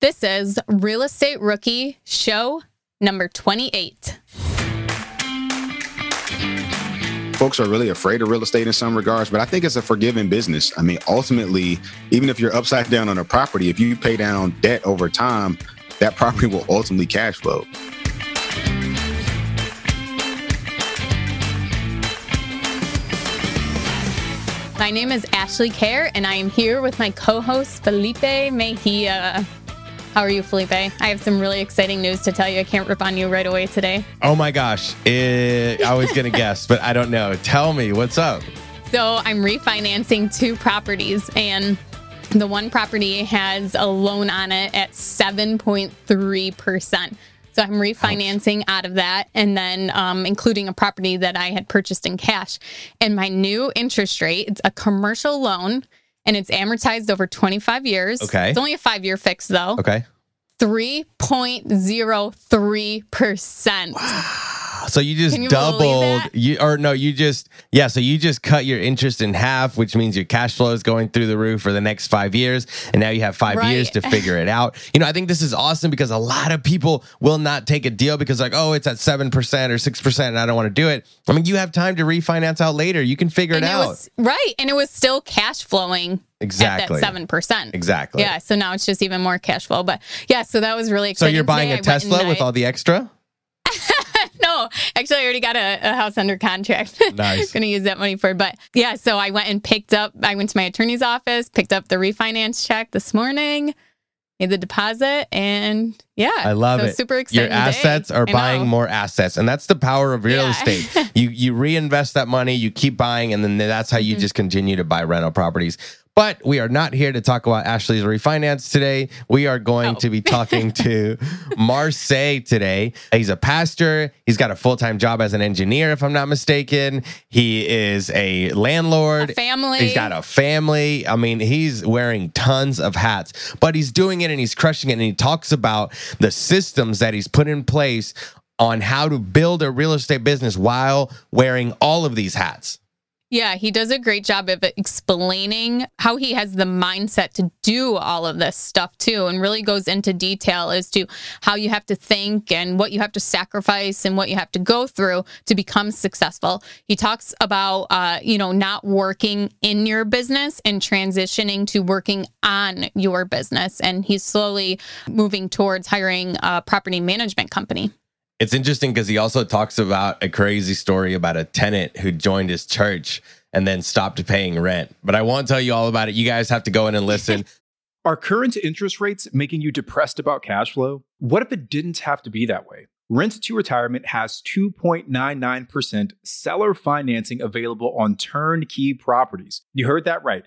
This is Real Estate Rookie Show number 28. folks are really afraid of real estate in some regards, but I think it's a forgiving business. I mean, ultimately, even if you're upside down on a property, if you pay down debt over time, that property will ultimately cash flow. My name is Ashley Kerr, and I am here with my co host, Felipe Mejia. How are you, Felipe? I have some really exciting news to tell you. I can't rip on you right away today. Oh my gosh. It, I was going to guess, but I don't know. Tell me, what's up? So, I'm refinancing two properties, and the one property has a loan on it at 7.3%. So I'm refinancing out of that and then um, including a property that I had purchased in cash. And my new interest rate, it's a commercial loan and it's amortized over 25 years. Okay. It's only a five year fix though. Okay. 3.03%. So you just you doubled you or no, you just yeah, so you just cut your interest in half, which means your cash flow is going through the roof for the next 5 years and now you have 5 Right. years to figure it out. You know, I think this is awesome because a lot of people will not take a deal because like, "Oh, it's at 7% or 6% and I don't want to do it." I mean, you have time to refinance out later. You can figure And it it out. right. And it was still cash flowing Exactly. at that 7%. Exactly. Yeah. So now it's just even more cash flow. But yeah, so that was really So you're buying Today a Tesla with all the extra? no, actually, I already got a, a house under contract. Nice. Going to use that money for. But yeah, so I went and picked up, I went to my attorney's office, picked up the refinance check this morning, made the deposit, and yeah. I love so it. Super exciting. Your assets are I buying know. more assets, and that's the power of real Yeah. estate. You you reinvest that money, you keep buying, and then that's how you Mm-hmm. just continue to buy rental properties. But we are not here to talk about Ashley's refinance today. We are going Oh. to be talking to Marsay today. He's a pastor. He's got a full time job as an engineer, if I'm not mistaken. He is a landlord. A family. He's got a family. I mean, he's wearing tons of hats, but he's doing it and he's crushing it. And he talks about the systems that he's put in place on how to build a real estate business while wearing all of these hats. Yeah, he does a great job of explaining how he has the mindset to do all of this stuff too, and really goes into detail as to how you have to think and what you have to sacrifice and what you have to go through to become successful. He talks about, uh, you know, not working in your business and transitioning to working on your business, and he's slowly moving towards hiring a property management company. It's interesting because he also talks about a crazy story about a tenant who joined his church and then stopped paying rent. But I won't tell you all about it. You guys have to go in and listen. Are current interest rates making you depressed about cash flow? What if it didn't have to be that way? Rent to Retirement has 2.99% seller financing available on turnkey properties. You heard that right.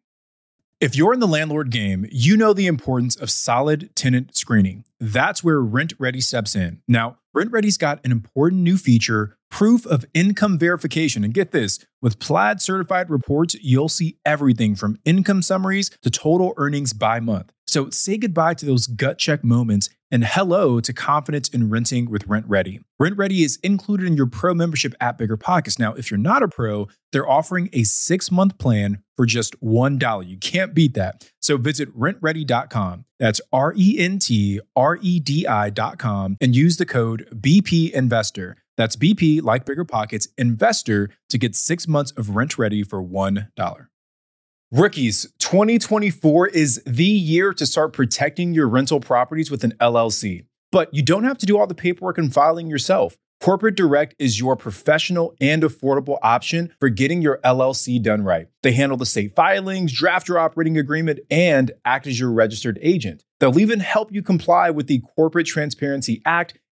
If you're in the landlord game, you know the importance of solid tenant screening. That's where RentRedi steps in. Now, RentRedi's got an important new feature proof of income verification. And get this with Plaid certified reports, you'll see everything from income summaries to total earnings by month. So say goodbye to those gut check moments and hello to confidence in renting with RentRedi. Rent Ready is included in your pro membership at Bigger Pockets. Now, if you're not a pro, they're offering a six month plan for just $1. You can't beat that. So visit rentredi.com. That's R E N T R E D I.com and use the code BP Investor. That's BP, like Bigger Pockets, Investor to get six months of rent ready for $1. Rookies, 2024 is the year to start protecting your rental properties with an LLC. But you don't have to do all the paperwork and filing yourself. Corporate Direct is your professional and affordable option for getting your LLC done right. They handle the state filings, draft your operating agreement, and act as your registered agent. They'll even help you comply with the Corporate Transparency Act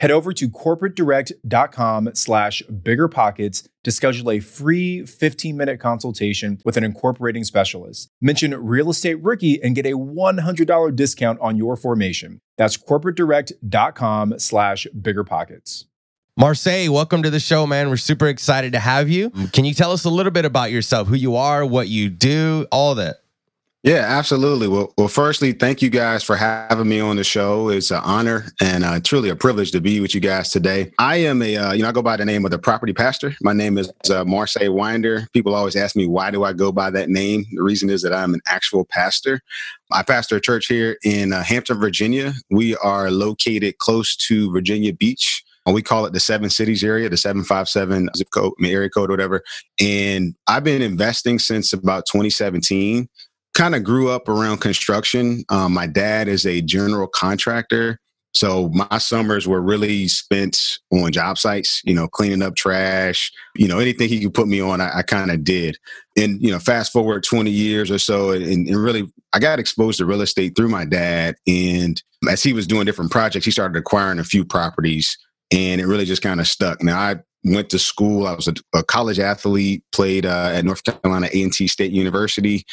Head over to corporatedirect.com slash biggerpockets to schedule a free 15-minute consultation with an incorporating specialist. Mention Real Estate Rookie and get a $100 discount on your formation. That's corporatedirect.com slash biggerpockets. Marsay, welcome to the show, man. We're super excited to have you. Can you tell us a little bit about yourself, who you are, what you do, all that? Yeah, absolutely. Well, well, firstly, thank you guys for having me on the show. It's an honor and uh, truly a privilege to be with you guys today. I am a, uh, you know, I go by the name of the property pastor. My name is uh, Marsay Winder. People always ask me, why do I go by that name? The reason is that I'm an actual pastor. I pastor a church here in uh, Hampton, Virginia. We are located close to Virginia Beach. And we call it the seven cities area, the 757 zip code, area code, whatever. And I've been investing since about 2017 kind of grew up around construction. Um, my dad is a general contractor. So my summers were really spent on job sites, you know, cleaning up trash, you know, anything he could put me on, I, I kind of did. And, you know, fast forward 20 years or so, and, and really, I got exposed to real estate through my dad. And as he was doing different projects, he started acquiring a few properties and it really just kind of stuck. Now, I went to school. I was a, a college athlete, played uh, at North Carolina A&T State University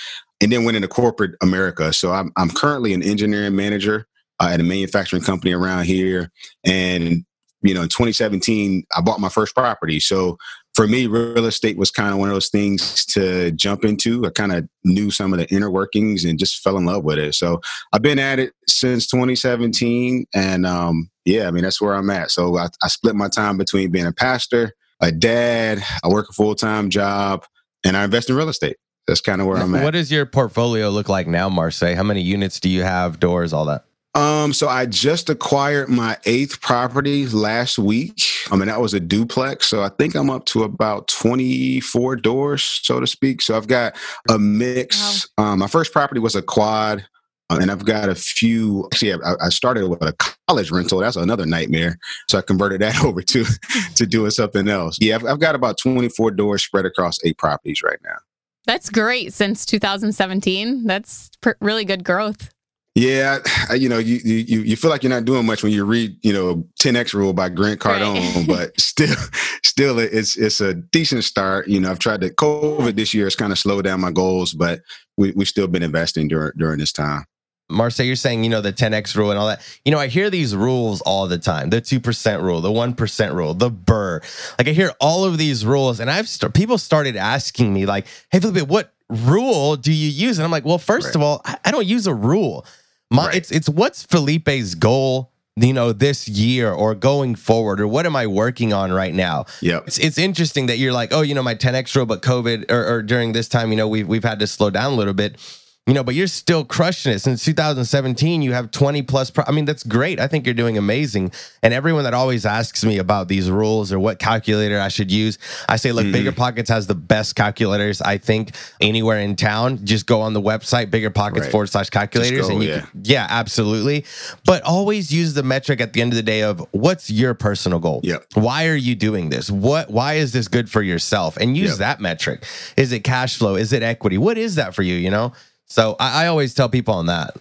and then went into corporate America. So I'm I'm currently an engineering manager uh, at a manufacturing company around here, and you know, in 2017, I bought my first property. So for me, real estate was kind of one of those things to jump into. I kind of knew some of the inner workings and just fell in love with it. So I've been at it since 2017, and um, yeah, I mean that's where I'm at. So I, I split my time between being a pastor, a dad, I work a full time job, and I invest in real estate that's kind of where I'm at. What does your portfolio look like now, Marsay? How many units do you have, doors, all that? Um, so I just acquired my eighth property last week. I mean, that was a duplex. So I think I'm up to about 24 doors, so to speak. So I've got a mix. Wow. Um, my first property was a quad. Uh, and I've got a few. Actually, I, I, started with a college rental. That's another nightmare. So I converted that over to to doing something else. Yeah, I've, I've got about 24 doors spread across eight properties right now. That's great since 2017. That's pr- really good growth. Yeah, you know, you you you feel like you're not doing much when you read, you know, 10x rule by Grant Cardone, right. but still, still, it's it's a decent start. You know, I've tried to COVID this year has kind of slowed down my goals, but we we've still been investing during during this time. Marsay, you're saying, you know, the 10X rule and all that. You know, I hear these rules all the time the 2% rule, the 1% rule, the BRRRR. Like, I hear all of these rules, and I've st- people started asking me, like, hey, Felipe, what rule do you use? And I'm like, well, first right. of all, I, I don't use a rule. My, right. it's, it's what's Felipe's goal you know this year or going forward or what am i working on right now yeah it's, it's interesting that you're like oh you know my 10x rule but covid or, or during this time you know we've, we've had to slow down a little bit you know, but you're still crushing it. Since 2017, you have 20 plus. Pro- I mean, that's great. I think you're doing amazing. And everyone that always asks me about these rules or what calculator I should use, I say, look, mm-hmm. Bigger Pockets has the best calculators, I think, anywhere in town. Just go on the website, Bigger Pockets right. forward slash calculators. Go, and you yeah. Can, yeah, absolutely. But always use the metric at the end of the day of what's your personal goal? Yep. Why are you doing this? What, why is this good for yourself? And use yep. that metric. Is it cash flow? Is it equity? What is that for you? You know? So I, I always tell people on that.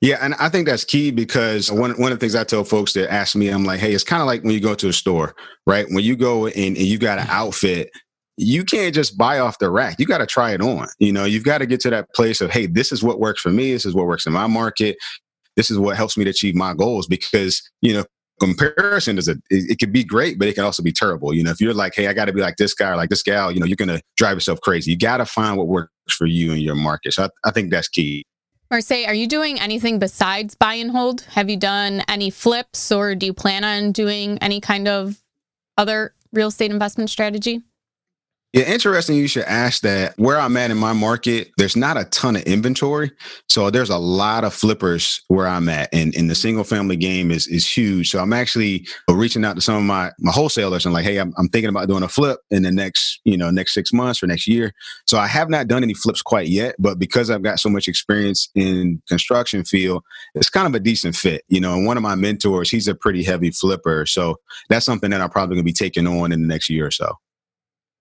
Yeah, and I think that's key because one one of the things I tell folks that ask me, I'm like, hey, it's kind of like when you go to a store, right? When you go in and you got an outfit, you can't just buy off the rack. You got to try it on. You know, you've got to get to that place of, hey, this is what works for me. This is what works in my market. This is what helps me to achieve my goals. Because you know, comparison is a it, it can be great, but it can also be terrible. You know, if you're like, hey, I got to be like this guy or like this gal, you know, you're gonna drive yourself crazy. You got to find what works for you and your market. So I, I think that's key. Marsay, are you doing anything besides buy and hold? Have you done any flips or do you plan on doing any kind of other real estate investment strategy? Yeah, interesting. You should ask that. Where I'm at in my market, there's not a ton of inventory, so there's a lot of flippers where I'm at, and, and the single family game is is huge. So I'm actually uh, reaching out to some of my my wholesalers and like, hey, I'm, I'm thinking about doing a flip in the next you know next six months or next year. So I have not done any flips quite yet, but because I've got so much experience in construction field, it's kind of a decent fit. You know, and one of my mentors, he's a pretty heavy flipper, so that's something that I'm probably to be taking on in the next year or so.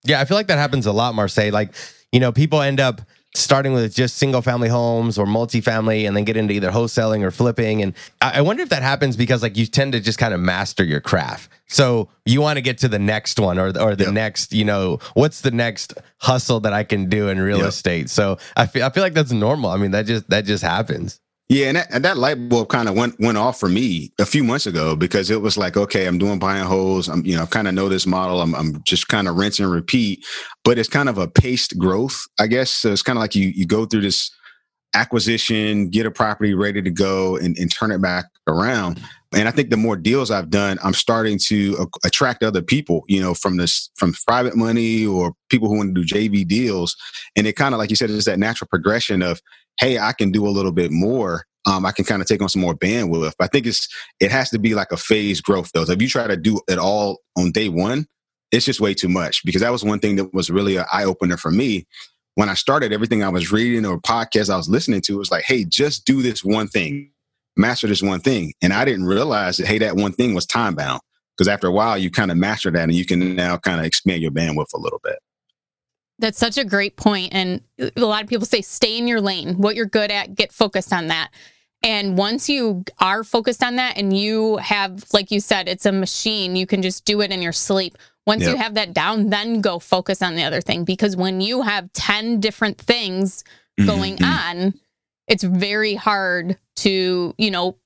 Yeah, I feel like that happens a lot, Marsay. Like, you know, people end up starting with just single family homes or multifamily and then get into either wholesaling or flipping. And I wonder if that happens because like you tend to just kind of master your craft. So you want to get to the next one or, or the yep. next, you know, what's the next hustle that I can do in real yep. estate? So I feel, I feel like that's normal. I mean, that just, that just happens. Yeah, and that, and that light bulb kind of went went off for me a few months ago because it was like, okay, I'm doing buy and holds. I'm you know kind of know this model. I'm I'm just kind of rinse and repeat, but it's kind of a paced growth, I guess. So it's kind of like you you go through this acquisition, get a property ready to go, and, and turn it back around. And I think the more deals I've done, I'm starting to attract other people, you know, from this from private money or people who want to do JV deals. And it kind of like you said, it's that natural progression of hey, I can do a little bit more. Um, I can kind of take on some more bandwidth. I think it's it has to be like a phase growth though. So if you try to do it all on day one, it's just way too much. Because that was one thing that was really an eye opener for me. When I started, everything I was reading or podcasts I was listening to was like, hey, just do this one thing, master this one thing. And I didn't realize that hey, that one thing was time bound. Because after a while, you kind of master that and you can now kind of expand your bandwidth a little bit. That's such a great point. And a lot of people say, stay in your lane, what you're good at, get focused on that. And once you are focused on that and you have, like you said, it's a machine, you can just do it in your sleep. Once yep. you have that down, then go focus on the other thing. Because when you have 10 different things mm-hmm, going mm-hmm. on, it's very hard to, you know,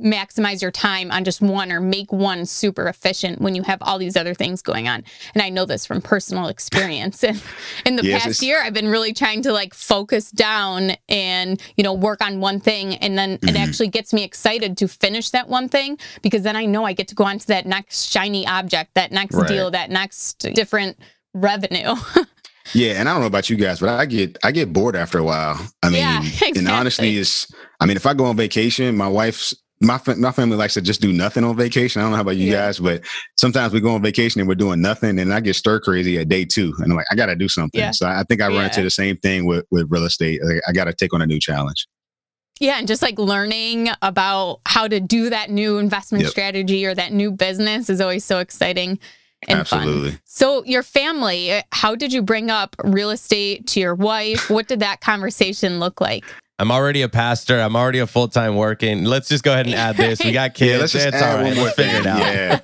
maximize your time on just one or make one super efficient when you have all these other things going on. And I know this from personal experience. And in the yes, past year, I've been really trying to like focus down and, you know, work on one thing. And then mm-hmm. it actually gets me excited to finish that one thing because then I know I get to go on to that next shiny object, that next right. deal, that next different revenue. Yeah, and I don't know about you guys, but I get I get bored after a while. I mean, yeah, exactly. and honestly, is I mean, if I go on vacation, my wife's my my family likes to just do nothing on vacation. I don't know how about you yeah. guys, but sometimes we go on vacation and we're doing nothing, and I get stir crazy at day two, and I'm like, I got to do something. Yeah. So I think I run into the same thing with with real estate. Like, I got to take on a new challenge. Yeah, and just like learning about how to do that new investment yep. strategy or that new business is always so exciting and Absolutely. fun. So, your family, how did you bring up real estate to your wife? What did that conversation look like? I'm already a pastor. I'm already a full time working. Let's just go ahead and add this. We got kids. Yeah, let's just it's add all right. We'll figure it out. Yeah.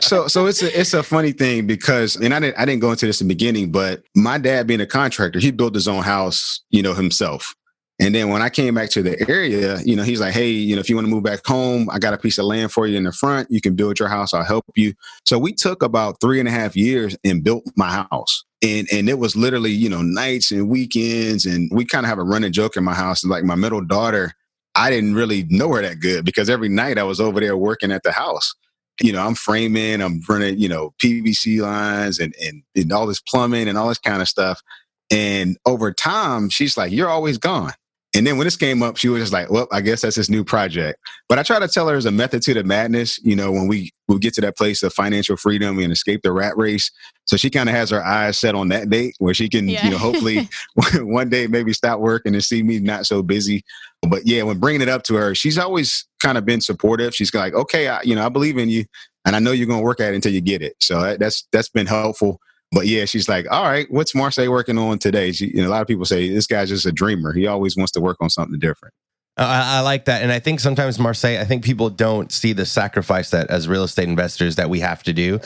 so so it's a it's a funny thing because and I didn't I didn't go into this in the beginning, but my dad being a contractor, he built his own house, you know, himself. And then when I came back to the area, you know, he's like, hey, you know, if you want to move back home, I got a piece of land for you in the front. You can build your house. I'll help you. So we took about three and a half years and built my house. And and it was literally, you know, nights and weekends. And we kind of have a running joke in my house. Like my middle daughter, I didn't really know her that good because every night I was over there working at the house. You know, I'm framing, I'm running, you know, PVC lines and, and, and all this plumbing and all this kind of stuff. And over time, she's like, You're always gone. And then when this came up, she was just like, well, I guess that's this new project. But I try to tell her there's a method to the madness, you know, when we, we get to that place of financial freedom and escape the rat race. So she kind of has her eyes set on that date where she can, yeah. you know, hopefully one day maybe stop working and see me not so busy. But yeah, when bringing it up to her, she's always kind of been supportive. She's like, okay, I, you know, I believe in you and I know you're going to work at it until you get it. So that's, that's been helpful but yeah, she's like, all right, what's Marsay working on today? She, you know, a lot of people say this guy's just a dreamer. He always wants to work on something different. I, I, like that. And I think sometimes Marsay, I think people don't see the sacrifice that as real estate investors that we have to do.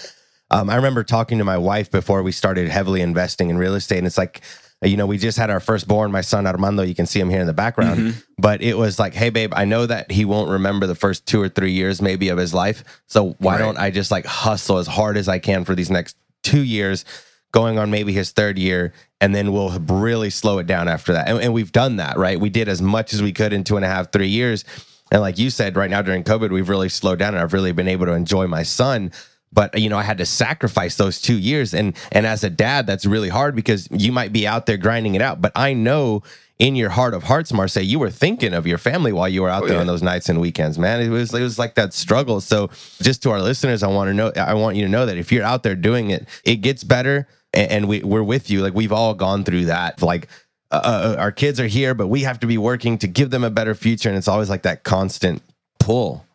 Um, I remember talking to my wife before we started heavily investing in real estate. And it's like, you know, we just had our firstborn, my son Armando. You can see him here in the background. Mm-hmm. But it was like, hey, babe, I know that he won't remember the first two or three years maybe of his life. So why right. don't I just like hustle as hard as I can for these next two years, going on maybe his third year, and then we'll really slow it down after that. And, and, we've done that, right? We did as much as we could in two and a half, three years. And like you said, right now during COVID, we've really slowed down and I've really been able to enjoy my son. But you know, I had to sacrifice those two years. And and as a dad, that's really hard because you might be out there grinding it out. But I know in your heart of hearts, Marsay, you were thinking of your family while you were out oh, there yeah. on those nights and weekends, man. It was it was like that struggle. So just to our listeners, I want to know I want you to know that if you're out there doing it, it gets better and, and we, we're with you. Like we've all gone through that. Like uh, uh, our kids are here, but we have to be working to give them a better future. And it's always like that constant pull.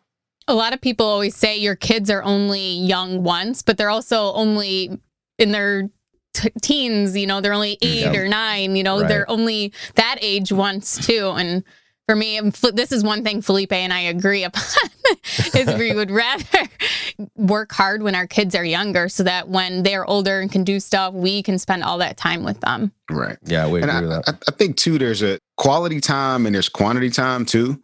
A lot of people always say your kids are only young once, but they're also only in their t- teens, you know, they're only eight yep. or nine, you know, right. they're only that age once too. And for me, this is one thing Felipe and I agree upon is we would rather work hard when our kids are younger so that when they're older and can do stuff, we can spend all that time with them. Right. Yeah, we agree and with that. I, I think too, there's a quality time and there's quantity time too.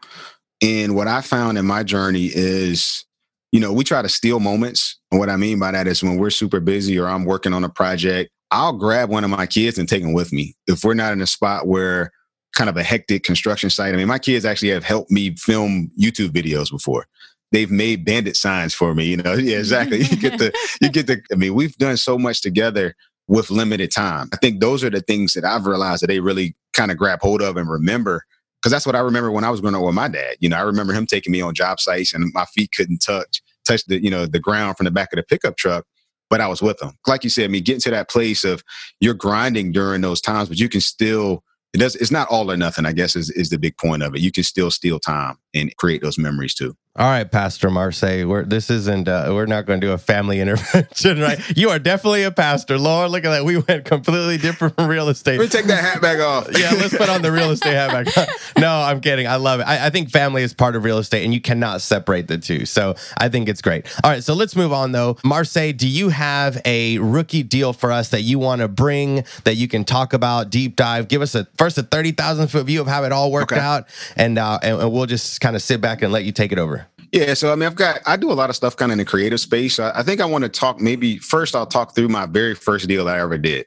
And what I found in my journey is, you know, we try to steal moments. And what I mean by that is when we're super busy or I'm working on a project, I'll grab one of my kids and take them with me. If we're not in a spot where kind of a hectic construction site. I mean, my kids actually have helped me film YouTube videos before. They've made bandit signs for me. You know, yeah, exactly. you get the, you get the. I mean, we've done so much together with limited time. I think those are the things that I've realized that they really kind of grab hold of and remember. Because that's what I remember when I was growing up with my dad. You know, I remember him taking me on job sites and my feet couldn't touch touch the you know the ground from the back of the pickup truck but I was with him. Like you said, I mean, getting to that place of you're grinding during those times, but you can still it does it's not all or nothing i guess is, is the big point of it you can still steal time and create those memories too all right, Pastor Marsay, we're, this isn't, uh, we're not going to do a family intervention, right? you are definitely a pastor. Lord, look at that. We went completely different from real estate. Let me take that hat back off. yeah, let's put on the real estate hat back. no, I'm kidding. I love it. I, I, think family is part of real estate and you cannot separate the two. So I think it's great. All right, so let's move on though. Marsay, do you have a rookie deal for us that you want to bring that you can talk about, deep dive? Give us a first a 30,000 foot view of how it all worked okay. out and, uh, and, and we'll just kind of sit back and let you take it over. Yeah, so I mean, I've got I do a lot of stuff kind of in the creative space. I, I think I want to talk. Maybe first, I'll talk through my very first deal that I ever did,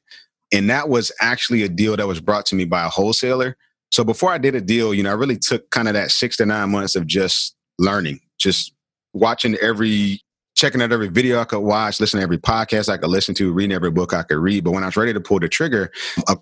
and that was actually a deal that was brought to me by a wholesaler. So before I did a deal, you know, I really took kind of that six to nine months of just learning, just watching every, checking out every video I could watch, listening to every podcast I could listen to, reading every book I could read. But when I was ready to pull the trigger, a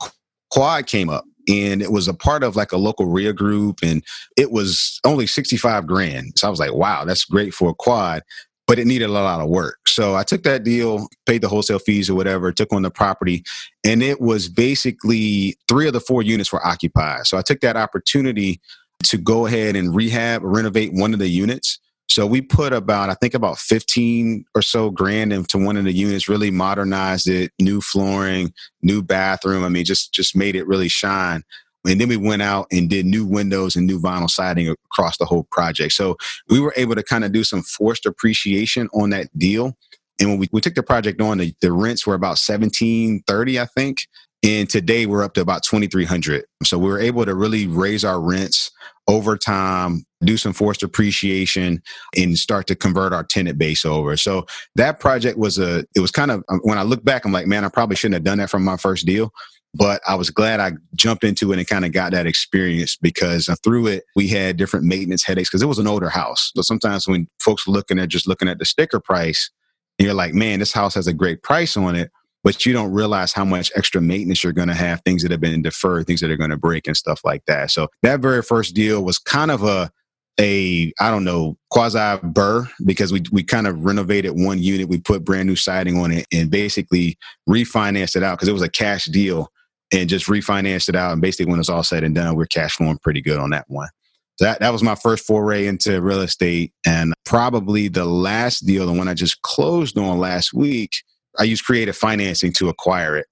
quad came up and it was a part of like a local REIA group and it was only 65 grand. So I was like, wow, that's great for a quad, but it needed a lot of work. So I took that deal, paid the wholesale fees or whatever, took on the property, and it was basically three of the four units were occupied. So I took that opportunity to go ahead and rehab, renovate one of the units. So we put about, I think about 15 or so grand into one of the units, really modernized it, new flooring, new bathroom. I mean, just just made it really shine. And then we went out and did new windows and new vinyl siding across the whole project. So we were able to kind of do some forced appreciation on that deal. And when we, we took the project on, the, the rents were about 1730, I think. And today we're up to about 2300. So we were able to really raise our rents over time, do some forced appreciation and start to convert our tenant base over. So that project was a, it was kind of, um, when I look back, I'm like, man, I probably shouldn't have done that from my first deal. But I was glad I jumped into it and kind of got that experience because through it, we had different maintenance headaches because it was an older house. So sometimes when folks looking at just looking at the sticker price, you're like, man, this house has a great price on it but you don't realize how much extra maintenance you're going to have, things that have been deferred, things that are going to break and stuff like that. So that very first deal was kind of a, a I don't know quasi BRRRR because we we kind of renovated one unit, we put brand new siding on it, and basically refinanced it out because it was a cash deal, and just refinanced it out. And basically, when it's all said and done, we're cash flowing pretty good on that one. So that that was my first foray into real estate, and probably the last deal, the one I just closed on last week, I used creative financing to acquire it.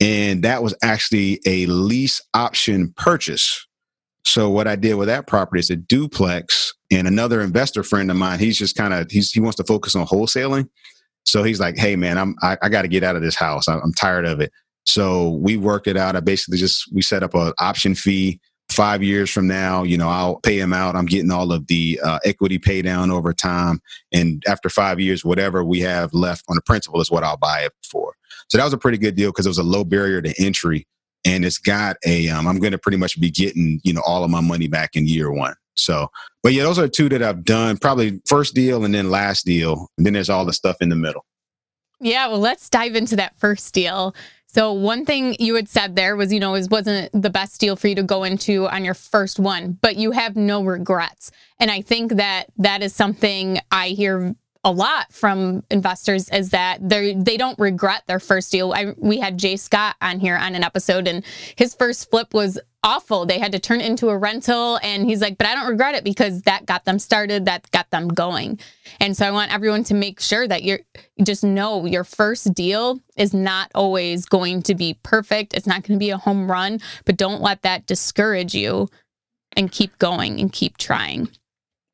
And that was actually a lease option purchase. So what I did with that property is a duplex and another investor friend of mine, he's just kind of, he wants to focus on wholesaling. So he's like, Hey man, I'm, I, I got to get out of this house. I'm, I'm tired of it. So we worked it out. I basically just, we set up an option fee five years from now, you know, I'll pay him out. I'm getting all of the uh, equity pay down over time. And after five years, whatever we have left on the principal is what I'll buy it for. So that was a pretty good deal because it was a low barrier to entry. And it's got a, um, I'm going to pretty much be getting, you know, all of my money back in year one. So, but yeah, those are two that I've done probably first deal and then last deal. And then there's all the stuff in the middle. Yeah, well, let's dive into that first deal. So one thing you had said there was, you know, it wasn't the best deal for you to go into on your first one, but you have no regrets. And I think that that is something I hear a lot from investors is that they they don't regret their first deal. I, we had Jay Scott on here on an episode, and his first flip was awful. They had to turn it into a rental, and he's like, "But I don't regret it because that got them started, that got them going." And so I want everyone to make sure that you're just know your first deal is not always going to be perfect. It's not going to be a home run, but don't let that discourage you, and keep going and keep trying.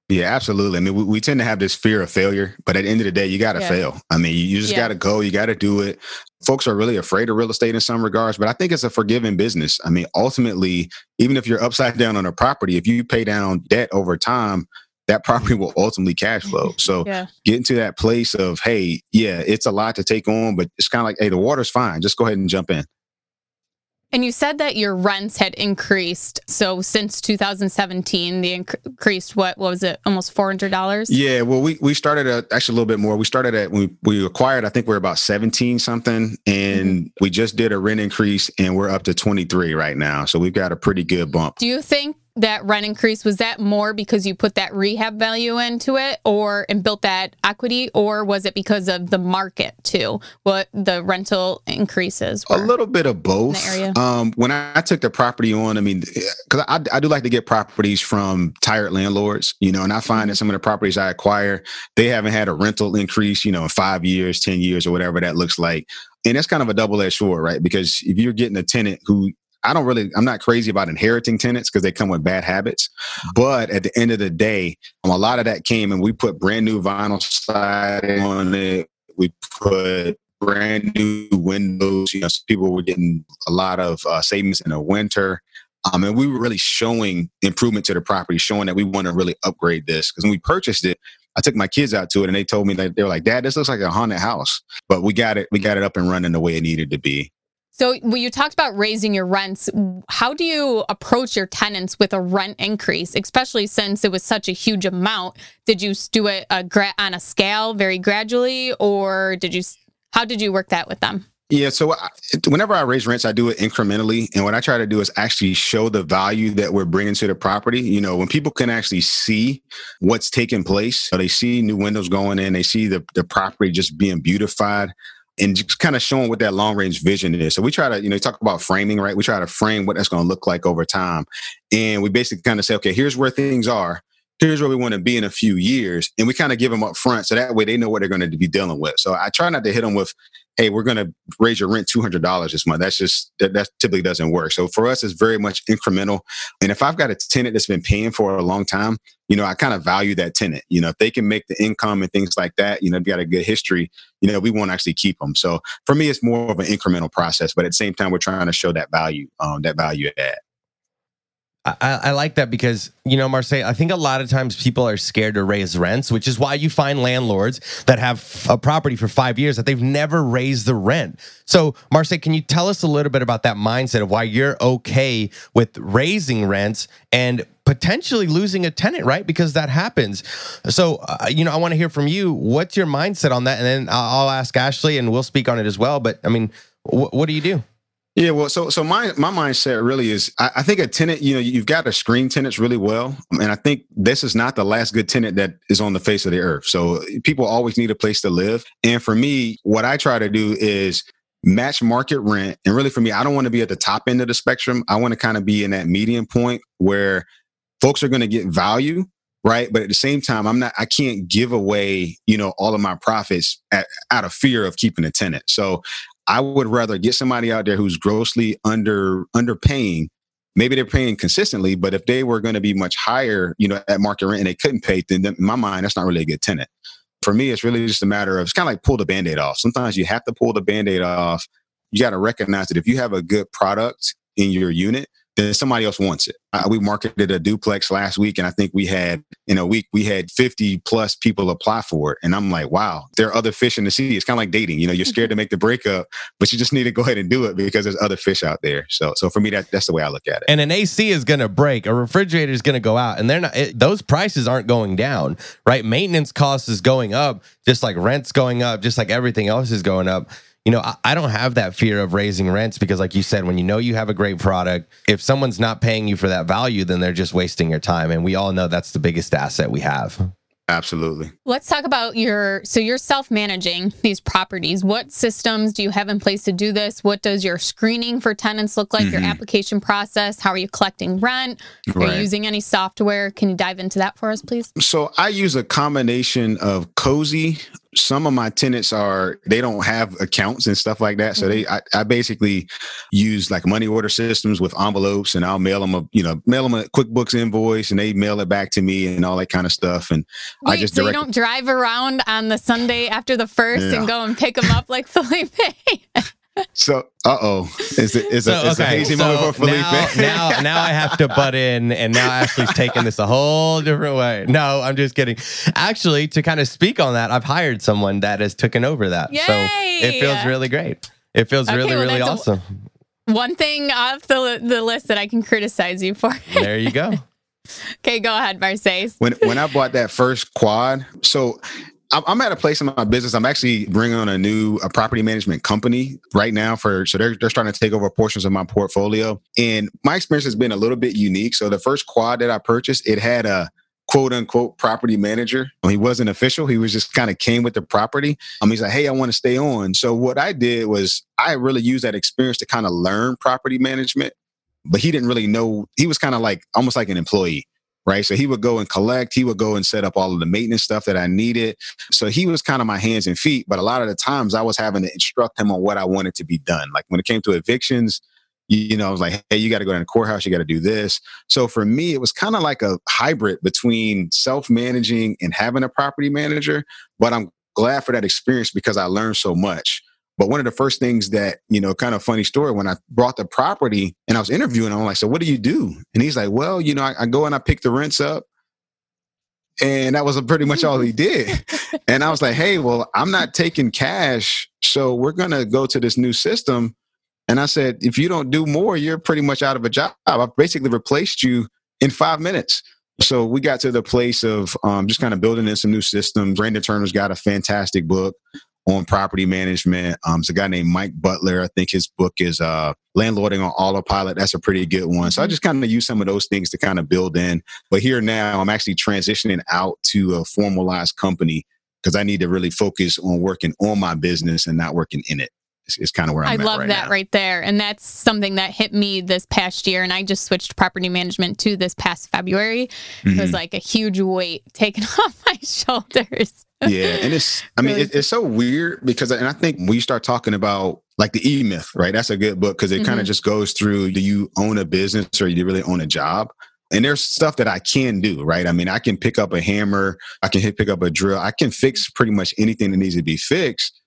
Yeah, absolutely. I mean, we, we, tend to have this fear of failure, but at the end of the day, you got to yeah. fail. I mean, you just yeah. got to go, you got to do it. Folks are really afraid of real estate in some regards, but I think it's a forgiving business. I mean, ultimately, even if you're upside down on a property, if you pay down on debt over time, that property will ultimately cash flow. So yeah. getting to that place of, hey, yeah, it's a lot to take on, but it's kind of like, hey, the water's fine. Just go ahead and jump in. And you said that your rents had increased. So since 2017, they increased what, what was it, almost $400? Yeah, well, we, we started at actually a little bit more. We started at we we acquired, I think we're about 17 something, and mm-hmm. we just did a rent increase, and we're up to 23 right now. So we've got a pretty good bump. Do you think that rent increase was that more because you put that rehab value into it or and built that equity or was it because of the market too what the rental increases a little bit of both. um, when I, took the property on i mean because I, I do like to get properties from tired landlords you know and i find that mm-hmm. some of the properties i acquire they haven't had a rental increase you know in five years ten years or whatever that looks like. And that's kind of a double-edged sword right? Because if you're getting a tenant who I don't really, I'm not crazy about inheriting tenants because they come with bad habits. But at the end of the day, um, a lot of that came and we put brand new vinyl siding on it. We put brand new windows. You know, so people were getting a lot of uh, savings in the winter. Um, and we were really showing improvement to the property, showing that we want to really upgrade this. Because when we purchased it, I took my kids out to it, and they told me that they were like, "Dad, this looks like a haunted house." But we got it, we got it up and running the way it needed to be. So, when you talked about raising your rents, how do you approach your tenants with a rent increase, especially since it was such a huge amount? Did you do it a gra- on a scale, very gradually, or did you? How did you work that with them? Yeah, so uh, I, whenever I raise rents, I do it incrementally, and what I try to do is actually show the value that we're bringing to the property. You know, when people can actually see what's taking place, so they see new windows going in, they see the the property just being beautified and just kind of showing what that long range vision is. So we try to, you know, talk about framing, right? We try to frame what that's going to look like over time. And we basically kind of say, okay, here's where things are. Here's where we want to be in a few years. And we kind of give them up front. So that way they know what they're going to be dealing with. So I try not to hit them with, hey, we're going to raise your rent $200 this month. That's just, that, that typically doesn't work. So for us, it's very much incremental. And if I've got a tenant that's been paying for a long time, you know, I kind of value that tenant. You know, if they can make the income and things like that, you know, got a good history, you know, we won't actually keep them. So for me, it's more of an incremental process, but at the same time, we're trying to show that value, um, that value add. I, I, like that because you know, Marsay. I think a lot of times people are scared to raise rents, which is why you find landlords that have a property for five years that they've never raised the rent. So, Marsay, can you tell us a little bit about that mindset of why you're okay with raising rents and potentially losing a tenant, right? Because that happens. So, uh, you know, I want to hear from you. What's your mindset on that? And then I'll, ask Ashley, and we'll speak on it as well. But I mean, wh- what do you do? Yeah, well, so so my my mindset really is I, I, think a tenant, you know, you've got to screen tenants really well, and I think this is not the last good tenant that is on the face of the earth. So people always need a place to live, and for me, what I try to do is match market rent. And really, for me, I don't want to be at the top end of the spectrum. I want to kind of be in that median point where folks are going to get value, right? But at the same time, I'm not. I can't give away, you know, all of my profits at, out of fear of keeping a tenant. So I would rather get somebody out there who's grossly under underpaying. Maybe they're paying consistently, but if they were going to be much higher, you know, at market rent and they couldn't pay, then in my mind, that's not really a good tenant. For me, it's really just a matter of it's kind of like pull the band-aid off. Sometimes you have to pull the band-aid off. You got to recognize that if you have a good product in your unit, then somebody else wants it. Uh, we marketed a duplex last week, and I think we had in a week we had 50 plus people apply for it. And I'm like, wow, there are other fish in the sea. It's kind of like dating. You know, you're scared to make the breakup, but you just need to go ahead and do it because there's other fish out there. So, so for me, that that's the way I look at it. And an AC is going to break, a refrigerator is going to go out, and they're not. It, those prices aren't going down, right? Maintenance costs is going up, just like rents going up, just like everything else is going up you know, I, I, don't have that fear of raising rents because, like you said, when you know you have a great product, if someone's not paying you for that value, then they're just wasting your time. And we all know that's the biggest asset we have. Absolutely. Let's talk about your so you're self-managing these properties. What systems do you have in place to do this? What does your screening for tenants look like? Mm-hmm. Your application process? How are you collecting rent? Right. Are you using any software? Can you dive into that for us, please? So I use a combination of Cozy, some of my tenants are they don't have accounts and stuff like that so mm-hmm. they I, I, basically use like money order systems with envelopes and i'll mail them a you know mail them a quickbooks invoice and they mail it back to me and all that kind of stuff and Wait, i just so you don't drive around on the sunday after the first yeah. and go and pick them up like felipe So, uh oh, is it is so, a, okay. a hazy so moment for Felipe? Now, now, now I have to butt in, and now Ashley's taking this a whole different way. No, I'm just kidding. Actually, to kind of speak on that, I've hired someone that has taken over that, Yay! so it feels really great. It feels okay, really, well, really awesome. A, one thing off the the list that I can criticize you for. there you go. okay, go ahead, Marsay. When when I bought that first quad, so I'm at a place in my business. I'm actually bringing on a new a property management company right now for so they're they're starting to take over portions of my portfolio. And my experience has been a little bit unique. So the first quad that I purchased, it had a quote unquote property manager. He wasn't official. He was just kind of came with the property. Um, he's like, hey, I want to stay on. So what I did was I really used that experience to kind of learn property management. But he didn't really know. He was kind of like almost like an employee right? So he would go and collect, he would go and set up all of the maintenance stuff that I needed. So he was kind of my hands and feet, but a lot of the times I was having to instruct him on what I wanted to be done. Like when it came to evictions, you know, I was like, hey, you got to go down to the courthouse, you got to do this. So for me, it was kind of like a hybrid between self managing and having a property manager. But I'm glad for that experience because I learned so much. But one of the first things that, you know, kind of funny story, when I brought the property and I was interviewing, him, I'm like, so what do you do? And he's like, well, you know, I, I go and I pick the rents up. And that was pretty much all he did. and I was like, hey, well, I'm not taking cash. So we're going to go to this new system. And I said, if you don't do more, you're pretty much out of a job. I've basically replaced you in five minutes. So we got to the place of um, just kind of building in some new systems. Brandon Turner's got a fantastic book on property management. Um, it's a guy named Mike Butler. I think his book is uh, Landlording on Autopilot. That's a pretty good one. So I mm-hmm. just kind of use some of those things to kind of build in. But here now, I'm actually transitioning out to a formalized company because I need to really focus on working on my business and not working in it. Is, kind of where I'm i love right that now. right there. And that's something that hit me this past year. And I just switched property management to this past February. Mm-hmm. It was mm-hmm. like a huge weight taken off my shoulders yeah, and it's I mean it, it's so weird because and I think when you start talking about like the E Myth, right? That's a good book because it mm-hmm. kind of just goes through do you own a business or do you really own a job? And there's stuff that I can do, right? I mean, I can pick up a hammer, I can hit pick up a drill, I can fix pretty much anything that needs to be fixed.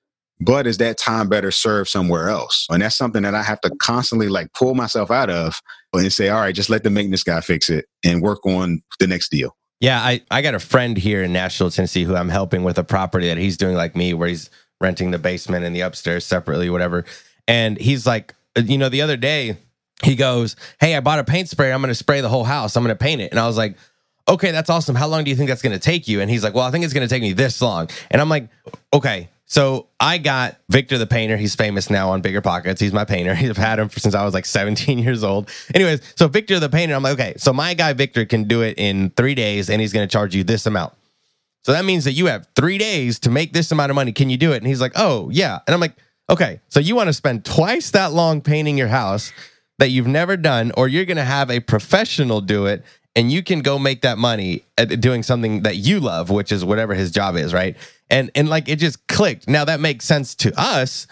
But is that time better served somewhere else? And that's something that I have to constantly like pull myself out of and say, all right, just let the maintenance guy fix it and work on the next deal. Yeah, I, I got a friend here in Nashville, Tennessee, who I'm helping with a property that he's doing like me, where he's renting the basement and the upstairs separately, whatever. And he's like, uh, you know, the other day he goes, Hey, I bought a paint spray. I'm going to spray the whole house. I'm going to paint it. And I was like, Okay, that's awesome. How long do you think that's going to take you? And he's like, Well, I think it's going to take me this long. And I'm like, Okay. So I got Victor the painter. He's famous now on Bigger Pockets. He's my painter. I've had him since I was like 17 years old. Anyways, so Victor the painter, I'm like, okay, so my guy Victor can do it in three days and he's going to charge you this amount. So that means that you have three days to make this amount of money. Can you do it? And he's like, oh, yeah. And I'm like, okay, so you want to spend twice that long painting your house that you've never done, or you're going to have a professional do it and you can go make that money at doing something that you love, which is whatever his job is, right? And and like it just clicked. Now that makes sense to us,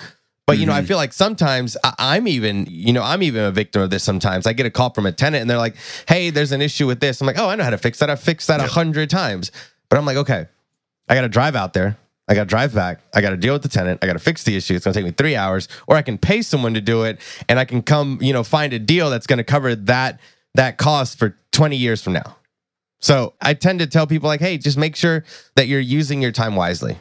but you know, I mm-hmm. feel like sometimes I, am even, you know, I'm even a victim of this. Sometimes I get a call from a tenant and they're like, "Hey, there's an issue with this." I'm like, "Oh, I know how to fix that. I've fixed that a hundred times." But I'm like, "Okay, I got to drive out there. I got to drive back. I got to deal with the tenant. I got to fix the issue. It's going to take me three hours, or I can pay someone to do it, and I can come, you know, find a deal that's going to cover that that cost for 20 years from now. So I tend to tell people like, hey, just make sure that you're using your time wisely.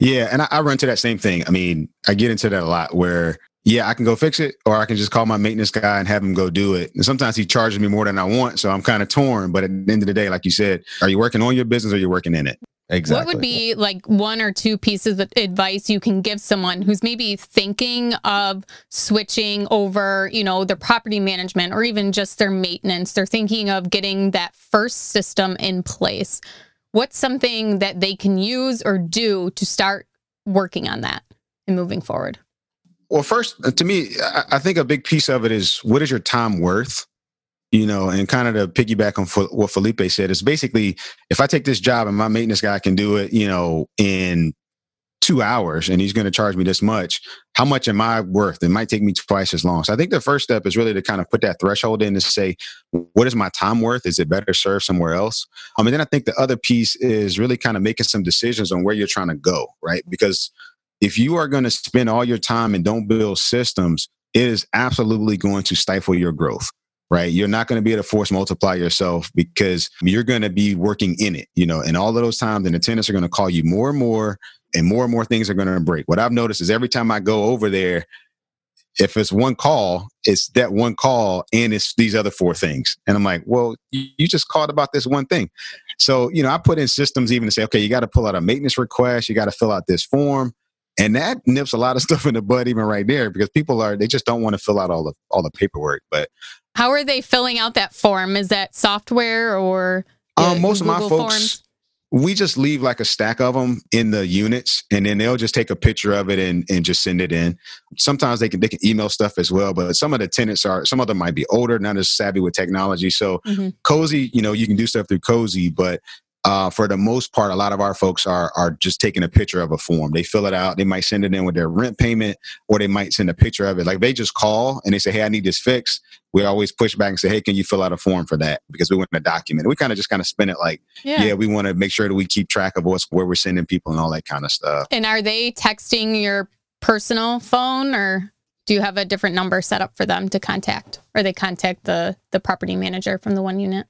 Yeah, and I, I run to that same thing. I mean, I get into that a lot where yeah, I can go fix it, or I can just call my maintenance guy and have him go do it. And sometimes he charges me more than I want, so I'm kind of torn. But at the end of the day, like you said, are you working on your business or you're working in it? Exactly. What would be like one or two pieces of advice you can give someone who's maybe thinking of switching over, you know, their property management or even just their maintenance? They're thinking of getting that first system in place. What's something that they can use or do to start working on that and moving forward? Well, first, to me, I think a big piece of it is what is your time worth? You know, and kind of to piggyback on what Felipe said, is basically if I take this job and my maintenance guy can do it, you know, in two hours and he's going to charge me this much, how much am I worth? It might take me twice as long. So I think the first step is really to kind of put that threshold in to say, what is my time worth? Is it better served somewhere else? Um, and then I think the other piece is really kind of making some decisions on where you're trying to go, right? Because if you are going to spend all your time and don't build systems, it is absolutely going to stifle your growth right? You're not going to be able to force multiply yourself because you're going to be working in it, you know, and all of those times, and the tenants are going to call you more and more, and more and more things are going to break. What I've noticed is every time I go over there, if it's one call, it's that one call and it's these other four things. And I'm like, well, you just called about this one thing. So, you know, I put in systems even to say, okay, you got to pull out a maintenance request, you got to fill out this form and that nips a lot of stuff in the bud even right there because people are they just don't want to fill out all the all the paperwork but how are they filling out that form is that software or um, most Google of my folks forms? we just leave like a stack of them in the units and then they'll just take a picture of it and, and just send it in sometimes they can they can email stuff as well but some of the tenants are some of them might be older not as savvy with technology so mm-hmm. cozy you know you can do stuff through cozy but uh, for the most part, a lot of our folks are are just taking a picture of a form. They fill it out. They might send it in with their rent payment, or they might send a picture of it. Like they just call and they say, "Hey, I need this fixed." We always push back and say, "Hey, can you fill out a form for that?" Because we want to document. It. We kind of just kind of spin it like, "Yeah, yeah we want to make sure that we keep track of what's where we're sending people and all that kind of stuff." And are they texting your personal phone, or do you have a different number set up for them to contact, or they contact the the property manager from the one unit?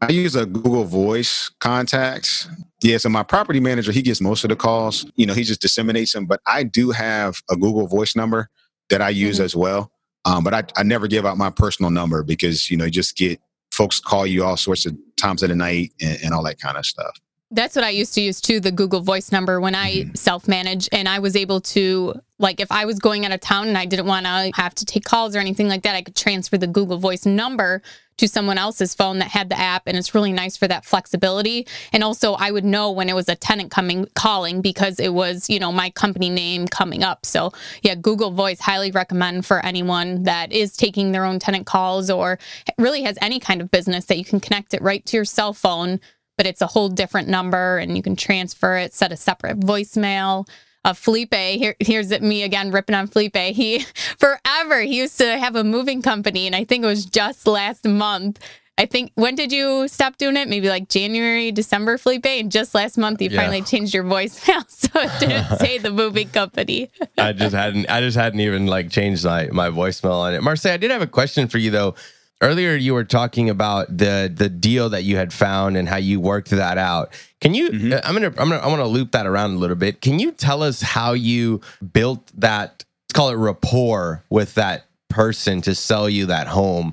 I use a Google Voice contacts. Yeah, so my property manager, he gets most of the calls. You know, he just disseminates them. But I do have a Google Voice number that I use mm-hmm. as well. Um, but I, I never give out my personal number because, you know, you just get folks call you all sorts of times of the night and, and all that kind of stuff. That's what I used to use too, the Google Voice number when I mm-hmm. self manage. And I was able to, like, if I was going out of town and I didn't want to have to take calls or anything like that, I could transfer the Google Voice number to someone else's phone that had the app and it's really nice for that flexibility. And also i would know when it was a tenant coming calling because it was you know my company name coming up. So yeah google voice highly recommend for anyone that is taking their own tenant calls or really has any kind of business that you can connect it right to your cell phone but it's a whole different number and you can transfer it set a separate voicemail uh, Felipe, here, here's me again ripping on Felipe. He forever he used to have a moving company, and I think it was just last month. I think when did you stop doing it? Maybe like January, December, Felipe. And just last month, you yeah. finally changed your voicemail, so it didn't say the moving company. I just hadn't. I just hadn't even like changed my my voicemail on it. Marsay, I did have a question for you though. Earlier, you were talking about the the deal that you had found and how you worked that out. Can you? Mm-hmm. Uh, I'm gonna I'm gonna I want to loop that around a little bit. Can you tell us how you built that? Let's call it rapport with that person to sell you that home,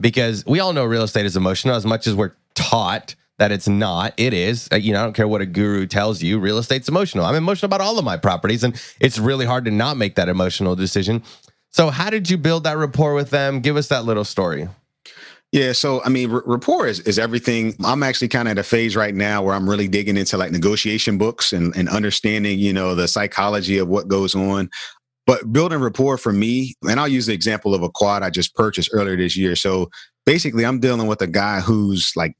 because we all know real estate is emotional as much as we're taught that it's not. It is. Uh, you know, I don't care what a guru tells you. Real estate's emotional. I'm emotional about all of my properties, and it's really hard to not make that emotional decision. So, how did you build that rapport with them? Give us that little story. Yeah, so I mean, r- rapport is, is everything. I'm actually kind of at a phase right now where I'm really digging into like negotiation books and, and understanding, you know, the psychology of what goes on. But building rapport for me, and I'll use the example of a quad I just purchased earlier this year. So basically, I'm dealing with a guy who's like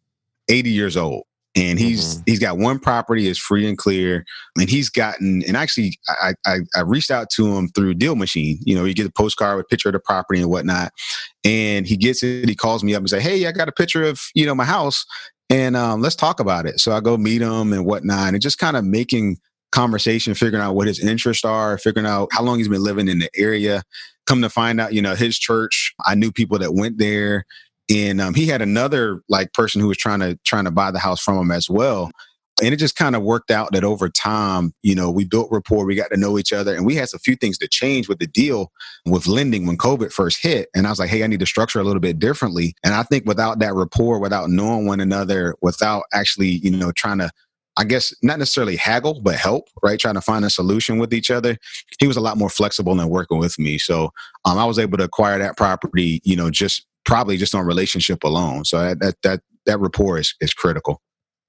80 years old and he's mm-hmm. he's got one property is free and clear and he's gotten and actually I, I, I reached out to him through deal machine you know you get a postcard with a picture of the property and whatnot and he gets it he calls me up and say hey i got a picture of you know my house and um, let's talk about it so i go meet him and whatnot and just kind of making conversation, figuring out what his interests are, figuring out how long he's been living in the area. Come to find out, you know, his church, I knew people that went there. And um, he had another like person who was trying to trying to buy the house from him as well. And it just kind of worked out that over time, you know, we built rapport, we got to know each other, and we had a few things to change with the deal with lending when COVID first hit. And I was like, hey, I need to structure a little bit differently. And I think without that rapport, without knowing one another, without actually, you know, trying to I guess not necessarily haggle, but help, right? Trying to find a solution with each other. He was a lot more flexible than working with me. So um, I was able to acquire that property, you know, just probably just on relationship alone. So that that that, that rapport is, is critical.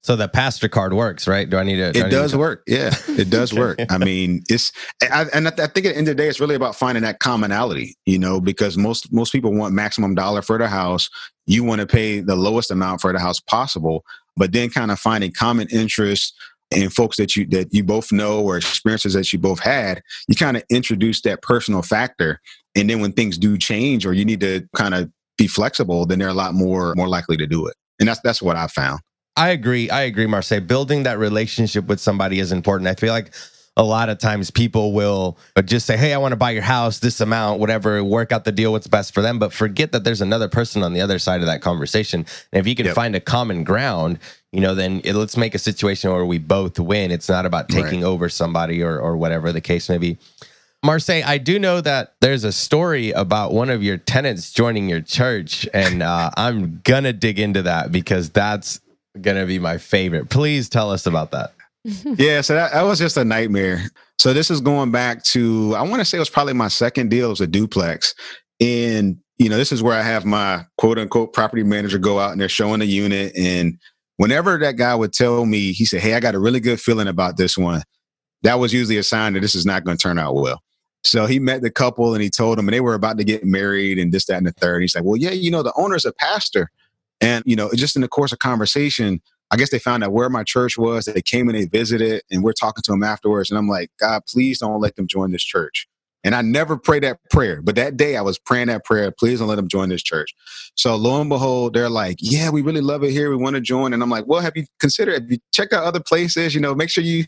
So the pastor card works, right? Do I need to? Do it does to... work. Yeah, it does work. I mean, it's I, and I, I, think at the end of the day, it's really about finding that commonality. You know, because most most people want maximum dollar for the house. You want to pay the lowest amount for the house possible, but then kind of finding common interests and folks that you that you both know or experiences that you both had. You kind of introduce that personal factor, and then when things do change or you need to kind of be flexible, then they're a lot more more likely to do it. And that's that's what I found. I agree. I agree, Marsay. Building that relationship with somebody is important. I feel like a lot of times people will just say, Hey, I want to buy your house, this amount, whatever, work out the deal, what's best for them, but forget that there's another person on the other side of that conversation. And if you can yep. find a common ground, you know, then it, let's make a situation where we both win. It's not about taking right. over somebody or, or whatever the case may be. Marsay, I do know that there's a story about one of your tenants joining your church, and uh, I'm gonna dig into that because that's gonna be my favorite. Please tell us about that. yeah, so that, that, was just a nightmare. So this is going back to I want to say it was probably my second deal. It was a duplex, and you know this is where I have my quote unquote property manager go out and they're showing the unit. And whenever that guy would tell me, he said, "Hey, I got a really good feeling about this one." That was usually a sign that this is not going to turn out well. So he met the couple and he told them, and they were about to get married and this, that, and the third. He's like, "Well, yeah, you know, the owner's a pastor." And, you know, just in the course of conversation, I guess they found out where my church was. They came and they visited, and we're talking to them afterwards. And I'm like, God, please don't let them join this church. And I never pray that prayer, but that day I was praying that prayer. Please don't let them join this church. So lo and behold, they're like, "Yeah, we really love it here. We want to join." And I'm like, "Well, have you considered? Have you checked out other places? You know, make sure you,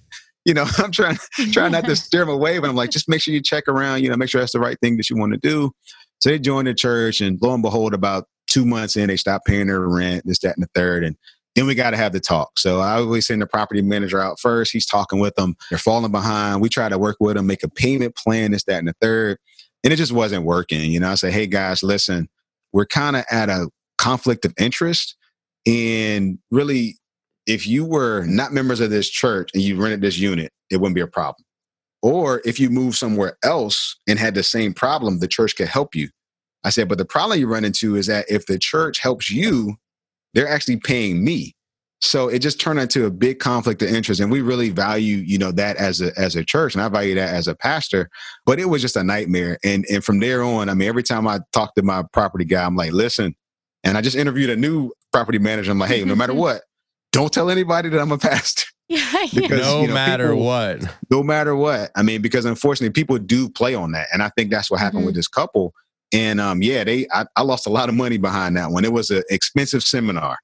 you know, I'm trying trying not to steer them away, but I'm like, just make sure you check around. You know, make sure that's the right thing that you want to do." So they joined the church, and lo and behold, about two months in, they stopped paying their rent, this, that, and the third. And then we got to have the talk. So I always send the property manager out first. He's talking with them. They're falling behind. We try to work with them, make a payment plan, this, that, and the third. And it just wasn't working. You know, I say, hey guys, listen, we're kind of at a conflict of interest. And really, if you were not members of this church and you rented this unit, it wouldn't be a problem. Or if you move somewhere else and had the same problem, the church could help you. I said, but the problem you run into is that if the church helps you, they're actually paying me. So it just turned into a big conflict of interest. And we really value, you know, that as a as a church. And I value that as a pastor. But it was just a nightmare. And and from there on, I mean, every time I talk to my property guy, I'm like, listen, and I just interviewed a new property manager. I'm like, hey, no matter what, don't tell anybody that I'm a pastor. because, no you know, matter people, what. No matter what. I mean, because unfortunately, people do play on that. And I think that's what happened mm-hmm. with this couple and um, yeah, they I, I lost a lot of money behind that one. It was an expensive seminar.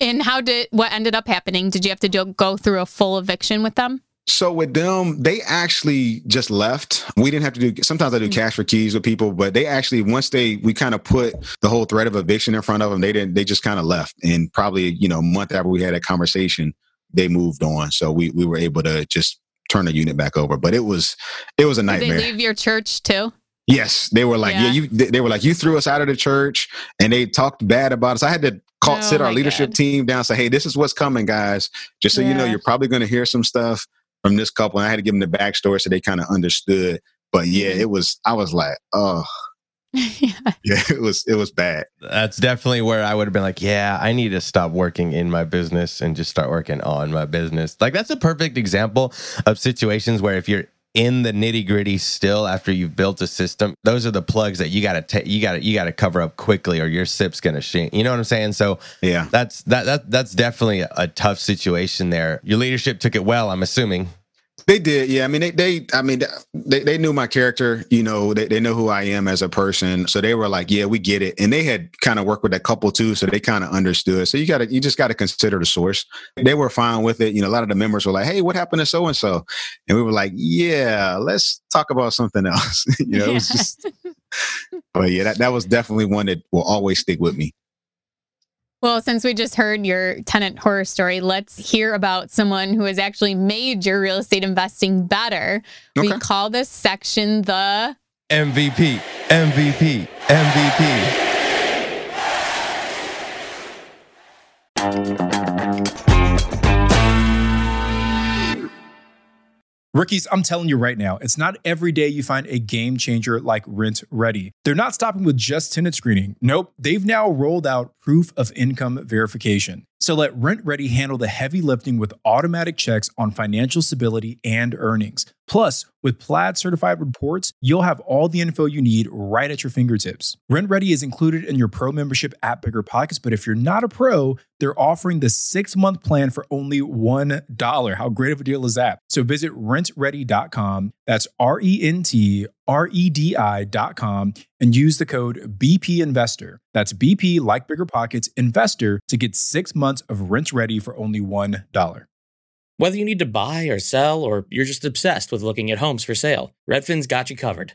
And how did what ended up happening? Did you have to do, go through a full eviction with them? So with them, they actually just left. We didn't have to do. Sometimes I do mm. cash for keys with people, but they actually once they we kind of put the whole threat of eviction in front of them, they didn't. They just kind of left. And probably you know a month after we had that conversation, they moved on. So we we were able to just turn the unit back over. But it was it was a nightmare. Did they leave your church too? Yes, they were like, yeah. yeah, you. They were like, you threw us out of the church, and they talked bad about us. I had to call, oh sit our leadership God. team down, say, hey, this is what's coming, guys. Just so yeah. you know, you're probably going to hear some stuff from this couple. And I had to give them the backstory so they kind of understood. But yeah, mm-hmm. it was. I was like, oh. yeah. yeah, it was it was bad. That's definitely where I would have been like, yeah, I need to stop working in my business and just start working on my business. Like that's a perfect example of situations where if you're in the nitty gritty still after you've built a system those are the plugs that you got to take you got to you got to cover up quickly or your sip's to shrink you know what i'm saying? So yeah. that's that, that that's definitely a tough situation there. Your leadership took it well i'm assuming They did, yeah. I mean, they, they, I mean, they, they knew my character. You know, they, they know who I am as a person. So they were like, "Yeah, we get it." And they had kind of worked with that couple too, so they kind of understood. So you got to, you just got to consider the source. They were fine with it. You know, a lot of the members were like, "Hey, what happened to so and so?" And we were like, "Yeah, let's talk about something else." you know, it was just. but yeah, that, that was definitely one that will always stick with me. Well, since we just heard your tenant horror story, let's hear about someone who has actually made your real estate investing better. Okay. We call this section the MVP, MVP, MVP. Rookies, I'm telling you right now, it's not every day you find a game changer like RentRedi. They're not stopping with just tenant screening. Nope, they've now rolled out proof of income verification. So let RentRedi handle the heavy lifting with automatic checks on financial stability and earnings. Plus, with Plaid certified reports, you'll have all the info you need right at your fingertips. RentRedi is included in your pro membership at Bigger Pockets, but if you're not a pro, they're offering the six month plan for only $1. How great of a deal is that? So visit rentredi.com. That's R E N T R E D I.com and use the code BP Investor. That's BP, like Bigger Pockets, Investor to get six months of RentRedi for only $1. Whether you need to buy or sell, or you're just obsessed with looking at homes for sale, Redfin's got you covered.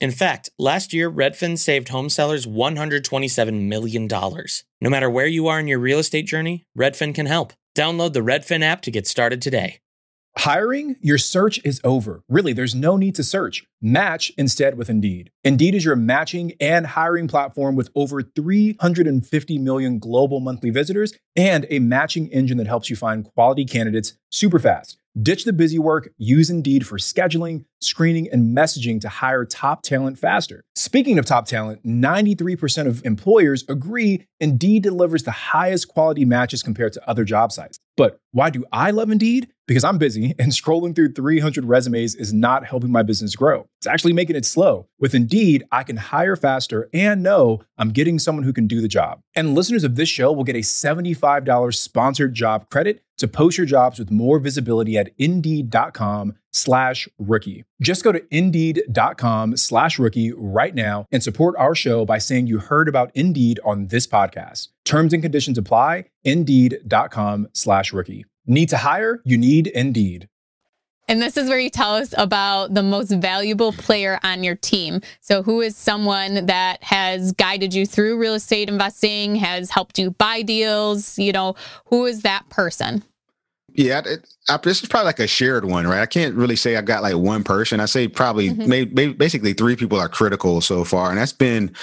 In fact, last year, Redfin saved home sellers $127 million. No matter where you are in your real estate journey, Redfin can help. Download the Redfin app to get started today. Hiring? Your search is over. Really, there's no need to search. Match instead with Indeed. Indeed is your matching and hiring platform with over 350 million global monthly visitors and a matching engine that helps you find quality candidates super fast. Ditch the busy work, use Indeed for scheduling, screening, and messaging to hire top talent faster. Speaking of top talent, 93% of employers agree Indeed delivers the highest quality matches compared to other job sites. But why do I love Indeed? Because I'm busy and scrolling through 300 resumes is not helping my business grow. It's actually making it slow. With Indeed, I can hire faster and know I'm getting someone who can do the job. And listeners of this show will get a $75 sponsored job credit to post your jobs with more visibility at indeed.com slash rookie. Just go to indeed.com slash rookie right now and support our show by saying you heard about Indeed on this podcast. Terms and conditions apply. Indeed.com slash rookie. Need to hire? You need Indeed. And this is where you tell us about the most valuable player on your team. So, who is someone that has guided you through real estate investing, has helped you buy deals? You know, who is that person? Yeah, it, I, this is probably like a shared one, right? I can't really say I got like one person. I say probably mm-hmm. may, may, basically three people are critical so far, and that's been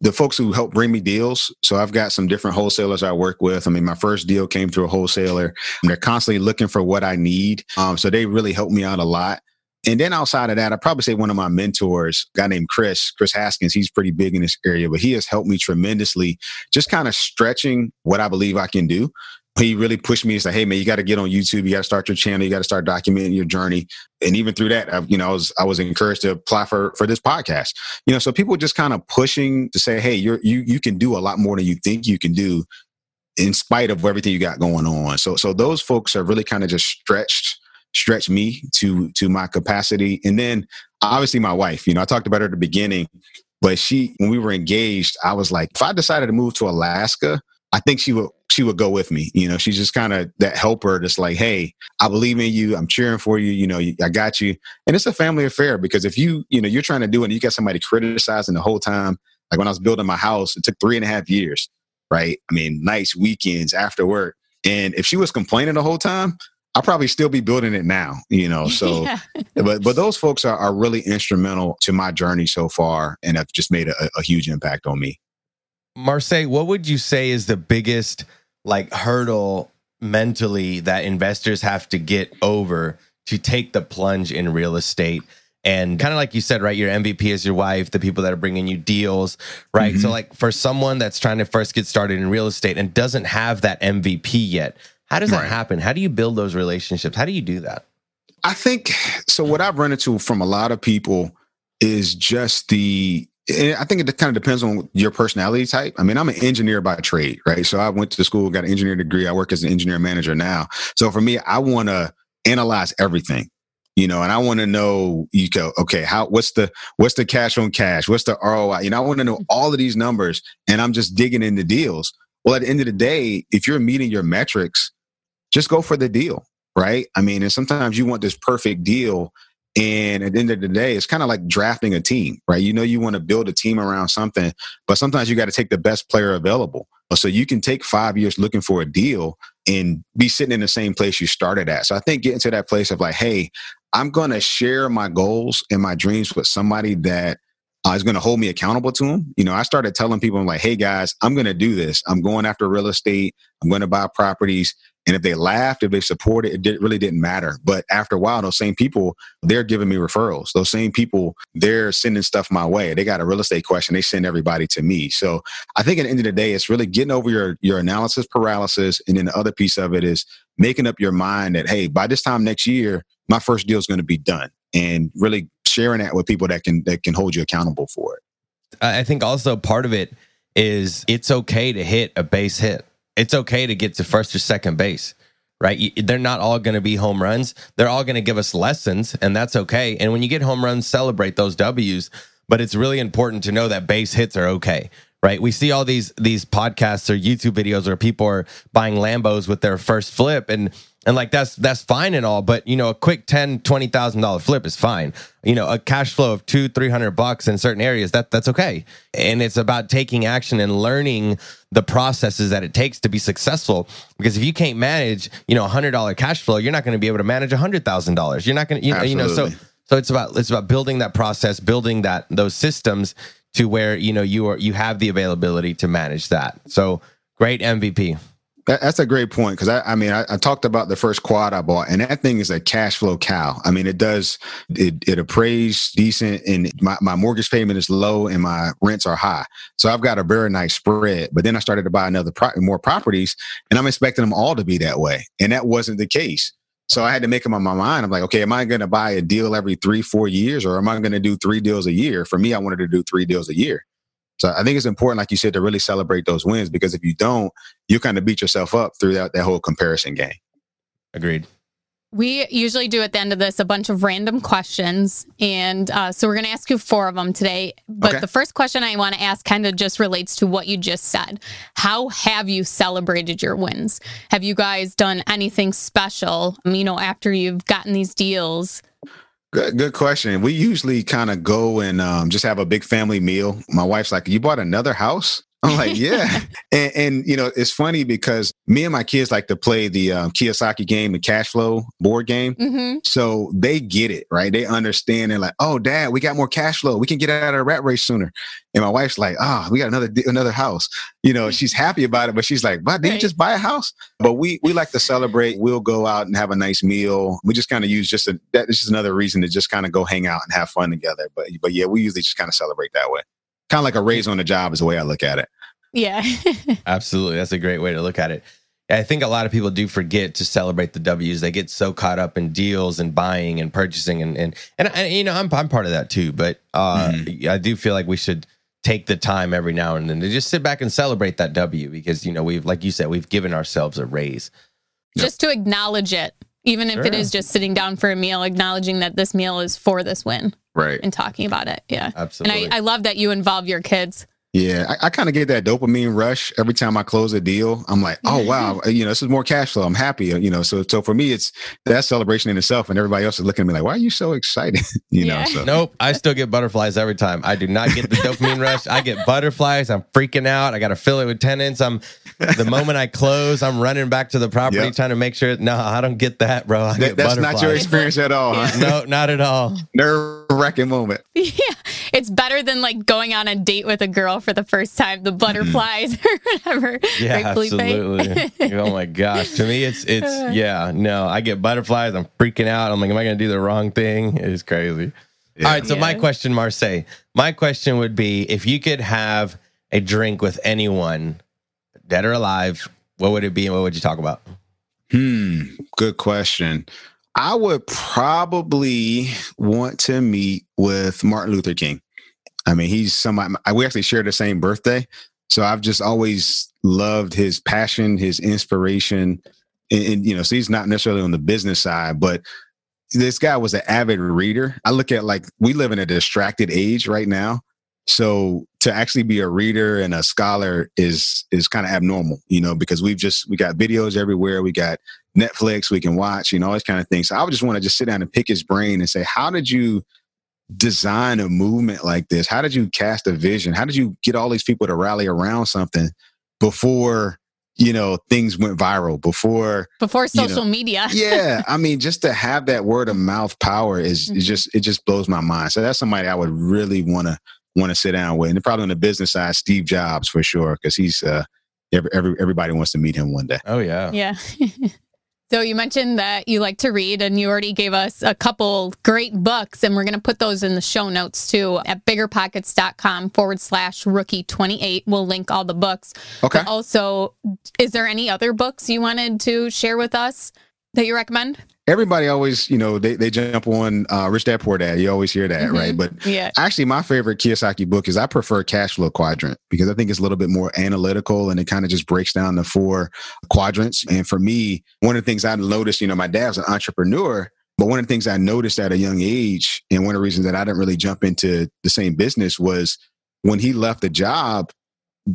the folks who help bring me deals. So I've got some different wholesalers I work with. I mean, my first deal came through a wholesaler. And they're constantly looking for what I need. Um, so they really help me out a lot. And then outside of that, I'd probably say one of my mentors, guy named Chris, Chris Haskins, he's pretty big in this area, but he has helped me tremendously, just kind of stretching what I believe I can do he really pushed me to say, "Hey, man, you got to get on YouTube. You got to start your channel. You got to start documenting your journey." And even through that, I, you know, I was I was encouraged to apply for for this podcast. You know, so people just kind of pushing to say, "Hey, you're you you can do a lot more than you think you can do." in spite of everything you got going on so so those folks are really kind of just stretched stretched me to to my capacity and then obviously my wife you know i talked about her at the beginning but she when we were engaged i was like if i decided to move to alaska I think she would she would go with me. You know, she's just kind of that helper that's like, hey, I believe in you. I'm cheering for you. You know, I got you. And it's a family affair because if you, you know, you're trying to do it and you got somebody criticizing the whole time, like when I was building my house, it took three and a half years, right? I mean, nights, weekends, after work. And if she was complaining the whole time, I'll probably still be building it now, you know. So, yeah. but but those folks are, are really instrumental to my journey so far, and have just made a, a huge impact on me. Marsay, what would you say is the biggest like hurdle mentally that investors have to get over to take the plunge in real estate? And kind of like you said, right? Your MVP is your wife, the people that are bringing you deals, right? Mm-hmm. So, like for someone that's trying to first get started in real estate and doesn't have that MVP yet, how does that right. happen? How do you build those relationships? How do you do that? I think so. What I've run into from a lot of people is just the I think it kind of depends on your personality type. I mean, I'm an engineer by trade, right? So I went to school, got an engineering degree. I work as an engineer manager now. So for me, I want to analyze everything, you know, and I want to know, you go, okay, how, what's the, what's the cash on cash? What's the ROI? You know, I want to know mm-hmm. all of these numbers and I'm just digging into deals. Well, at the end of the day, if you're meeting your metrics, just go for the deal, right? I mean, and sometimes you want this perfect deal and at the end of the day, it's kind of like drafting a team, right? You know, you want to build a team around something, but sometimes you got to take the best player available. So you can take five years looking for a deal and be sitting in the same place you started at. So I think getting to that place of like, hey, I'm going to share my goals and my dreams with somebody that uh, is going to hold me accountable to them. You know, I started telling people, I'm like, hey guys, I'm going to do this. I'm going after real estate. I'm going to buy properties. And if they laughed, if they supported, it did, really didn't matter. But after a while, those same people, they're giving me referrals. Those same people, they're sending stuff my way. They got a real estate question, they send everybody to me. So I think at the end of the day, it's really getting over your your analysis paralysis. And then the other piece of it is making up your mind that, hey, by this time next year, my first deal is going to be done. And really sharing that with people that can that can hold you accountable for it. I think also part of it is it's okay to hit a base hit it's okay to get to first or second base right? They're not all going to be home runs. They're all going to give us lessons, and that's okay. And when you get home runs, celebrate those W's. But it's really important to know that base hits are okay, right? We see all these these podcasts or YouTube videos where people are buying Lambos with their first flip, and and like that's that's fine and all but you know a quick 10 20000 dollar flip is fine. You know a cash flow of two 300 bucks in certain areas that that's okay. And it's about taking action and learning the processes that it takes to be successful. Because if you can't manage you know a hundred dollar cash flow you're not going to be able to manage a hundred thousand dollars. You're not going to you know, you know so so it's about it's about building that process building that those systems to where you know you are you have the availability to manage that. So great mvp that's a great point because I, I mean I, I, talked about the first quad I bought and that thing is a cash flow cow. I mean it does it it appraised decent and my, my mortgage payment is low and my rents are high. So I've got a very nice spread. But then I started to buy another pro- more properties and I'm expecting them all to be that way and that wasn't the case. So I had to make up my mind. I'm like, okay, am I going to buy a deal every three four years or am I going to do three deals a year? For me, I wanted to do three deals a year. So I think it's important, like you said, to really celebrate those wins because if you don't, you kind of beat yourself up throughout that, that whole comparison game. Agreed. We usually do at the end of this a bunch of random questions. And uh, so we're going to ask you four of them today. But okay. the first question I want to ask kind of just relates to what you just said. How have you celebrated your wins? Have you guys done anything special, you know, after you've gotten these deals? Good, good question. We usually kind of go and um, just have a big family meal. My wife's like, "You bought another house?" I'm like, "Yeah," and, and, you know, it's funny because me and my kids like to play the um, Kiyosaki game, the cash flow board game. Mm-hmm. So they get it, right? They understand. They're like, "Oh, Dad, we got more cash flow. We can get out of the rat race sooner." And my wife's like, "Ah, oh, we got another another house." You know, she's happy about it, but she's like, "But did you just buy a house?" But we we like to celebrate. We'll go out and have a nice meal. We just kind of use just a that is just another reason to just kind of go hang out and have fun together. But but yeah, we usually just kind of celebrate that way. Kind of like a raise on the job is the way I look at it. Yeah. Absolutely. That's a great way to look at it. I think a lot of people do forget to celebrate the W's. They get so caught up in deals and buying and purchasing and and and, and you know I'm I'm part of that too. But uh, mm-hmm. I do feel like we should take the time every now and then to just sit back and celebrate that W because you know we've like you said we've given ourselves a raise. Just yep. to acknowledge it, even if sure. it is just sitting down for a meal, acknowledging that this meal is for this win, right, and talking about it. Yeah, absolutely. And I, I love that you involve your kids Yeah, I, I kind of get that dopamine rush every time I close a deal. I'm like, oh mm-hmm. wow, you know, this is more cash flow. I'm happy, uh, you know. So, so for me, it's that celebration in itself, and everybody else is looking at me like, why are you so excited? you Yeah. know. So Nope, I still get butterflies every time. I do not get the dopamine rush. I get butterflies. I'm freaking out. I got to fill it with tenants. I'm the moment I close, I'm running back to the property Yep. trying to make sure. No, I don't get that, bro. I that, get that's not your experience at all. Huh? No, not at all. Nerve wracking moment. Yeah, it's better than like going on a date with a girl for the first time. The butterflies or whatever. Yeah, right, absolutely. oh my gosh. To me, it's it's yeah. No, I get butterflies. I'm freaking out. I'm like, am I going to do the wrong thing? It's crazy. Yeah. All right. So my question, Marsay. My question would be, if you could have a drink with anyone, dead or alive, what would it be, and what would you talk about? Hmm. Good question. I would probably want to meet with Martin Luther King. I mean, he's somebody we actually share the same birthday. So I've just always loved his passion, his inspiration. And, and, you know, so he's not necessarily on the business side, but this guy was an avid reader. I look at like we live in a distracted age right now. So to actually be a reader and a scholar is is kind of abnormal, you know, because we've just we got videos everywhere, we got Netflix we can watch, you know, all this kind of thing. So I would just want to just sit down and pick his brain and say, how did you design a movement like this? How did you cast a vision? How did you get all these people to rally around something before, you know, things went viral, before Before You know, social media. yeah, I mean, just to have that word of mouth power is, is Mhm. just it just blows my mind. So that's somebody I would really want to want to sit down with, and probably on the business side, Steve Jobs for sure, because he's uh, every, every everybody wants to meet him one day. Oh yeah. Yeah. so you mentioned that you like to read, and you already gave us a couple great books, and we're going to put those in the show notes too at biggerpockets.com forward slash rookie 28. We'll link all the books. Okay. But also, is there any other books you wanted to share with us that you recommend? Everybody always, you know, they, they jump on uh, Rich Dad Poor Dad. You always hear that, Mhm. right? But Yeah. actually, my favorite Kiyosaki book is I prefer Cash Flow Quadrant because I think it's a little bit more analytical and it kind of just breaks down the four quadrants. And for me, one of the things I noticed, you know, my dad's an entrepreneur, but one of the things I noticed at a young age, and one of the reasons that I didn't really jump into the same business was when he left the job,